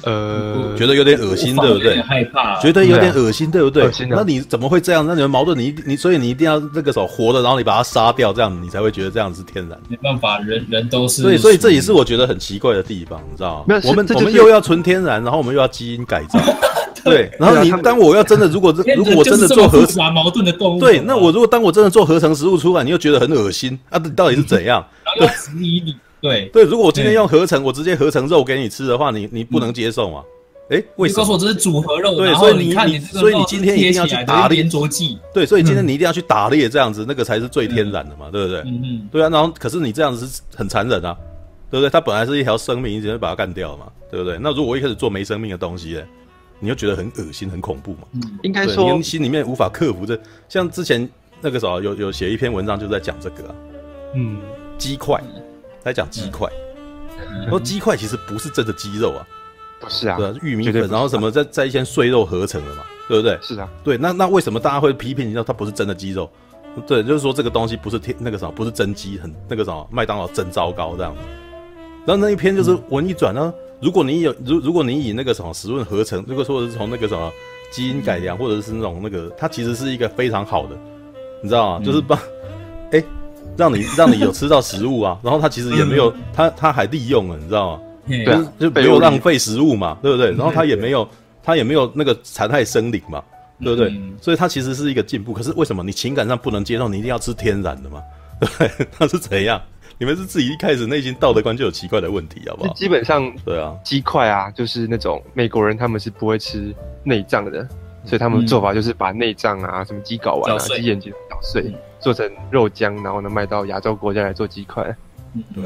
呃，觉得有点恶心，对不对？害怕，觉得有点恶心，对不对？那你怎么会这样？那你们矛盾，你你所以你一定要那个时候活的，然后你把它杀掉，这样你才会觉得这样是天然。没办法，人人都是。所以所以这也是我觉得很奇怪的地方，你知道吗？我们我们又要纯天然，然后我们又要基因改造，对。然后你 当我要真的，如果如果我真的做合成矛盾的动物，对，那我如果当我真的做合成食物出来，你又觉得很恶心啊？到底是怎样？然后质疑你，对对。如果我今天用合成，我直接合成肉给你吃的话，你你不能接受嘛？哎，为什么？告诉我这是组合肉，对，所以你你所以你今天一定要去打猎，粘着剂，对，所以今天你一定要去打猎，这样子那个才是最天然的嘛，对不对？嗯嗯，对啊，然后可是你这样子是很残忍啊，对不对？它本来是一条生命，你直接把它干掉了嘛，对不对？那如果我一开始做没生命的东西，你又觉得很恶心、很恐怖嘛？嗯，应该说你心里面无法克服这。像之前那个时候有有写一篇文章，就在讲这个啊，嗯，鸡块，在讲鸡块，说鸡块其实不是真的鸡肉啊。不是啊，对啊，玉米粉，然后什么在在一些碎肉合成的嘛，对不对？是啊，对，那那为什么大家会批评你说它不是真的鸡肉？对，就是说这个东西不是天那个什么，不是真鸡，很那个什么，麦当劳真糟糕这样。然后那一篇就是文一转呢，如果你有如如果你以那个什么食物合成，如果说是从那个什么基因改良，或者是那种那个，它其实是一个非常好的，你知道吗？就是帮哎让你 让你有吃到食物啊，然后他其实也没有，他他还利用了，你知道吗？对啊，就没有浪费食物嘛，对不对？然后他也没有，他也没有那个残害生灵嘛，对不对？所以他其实是一个进步。可是为什么你情感上不能接受？你一定要吃天然的嘛？对不对？那是怎样？你们是自己一开始内心道德观就有奇怪的问题，好不好？基本上，对啊，鸡块啊，就是那种美国人他们是不会吃内脏的，所以他们做法就是把内脏啊，什么鸡睾丸啊、鸡眼睛捣碎，做成肉浆，然后呢卖到亚洲国家来做鸡块。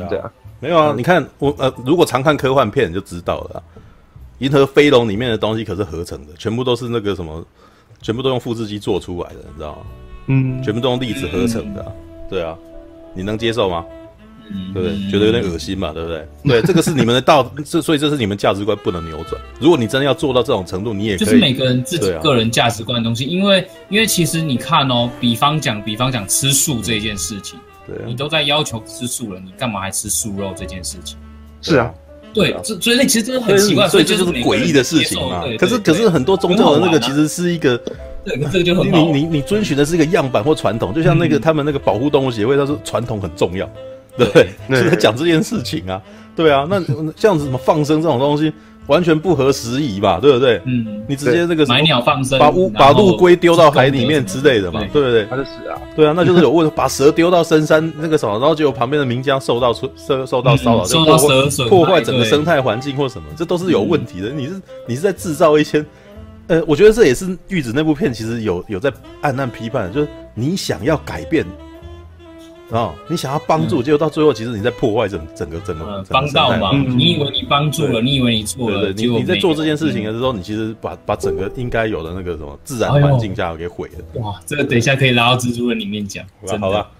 对啊。没有啊，你看我呃，如果常看科幻片你就知道了，《银河飞龙》里面的东西可是合成的，全部都是那个什么，全部都用复制机做出来的，你知道吗？嗯，全部都用粒子合成的，对啊，你能接受吗？嗯、对不对？觉得有点恶心嘛，对不对？对，这个是你们的道，这所以这是你们价值观不能扭转。如果你真的要做到这种程度，你也可以就是每个人自己个人价值观的东西，啊、因为因为其实你看哦，比方讲，比方讲吃素这件事情，对、啊，你都在要求吃素了，你干嘛还吃素肉这件事情？是啊。对，这所以那其实真的很奇怪，所以这就是诡异的事情嘛。可是可是很多宗教的那个其实是一个，对，这个就很你你你遵循的是一个样板或传统，就像那个他们那个保护动物协会，他说传统很重要，对，是在讲这件事情啊，对啊，那像什么放生这种东西。完全不合时宜吧，对不对？嗯，你直接这个买鸟放生，把乌把陆龟丢到海里面之类的嘛，对不对？它就死啊，对啊，那就是有问 把蛇丢到深山那个什么，然后结果旁边的民江受到受受到骚扰，受到蛇，破坏整个生态环境或什么，这都是有问题的。你是你是在制造一些，呃，我觉得这也是玉子那部片其实有有在暗暗批判，就是你想要改变。啊、哦，你想要帮助，结果到最后，其实你在破坏整整个整个帮到嘛？你以为你帮助了，你以为你错了，你你在做这件事情的时候，你其实把把整个应该有的那个什么自然环境下给毁了。哇，这个等一下可以拉到蜘蛛人里面讲。好吧，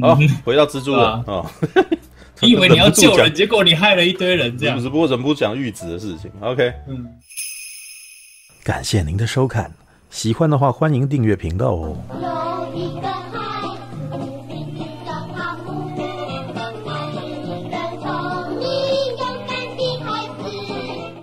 好，回到蜘蛛人啊。你以为你要救人，结果你害了一堆人，这样。只不过忍不住讲玉子的事情。OK，嗯，感谢您的收看，喜欢的话欢迎订阅频道哦。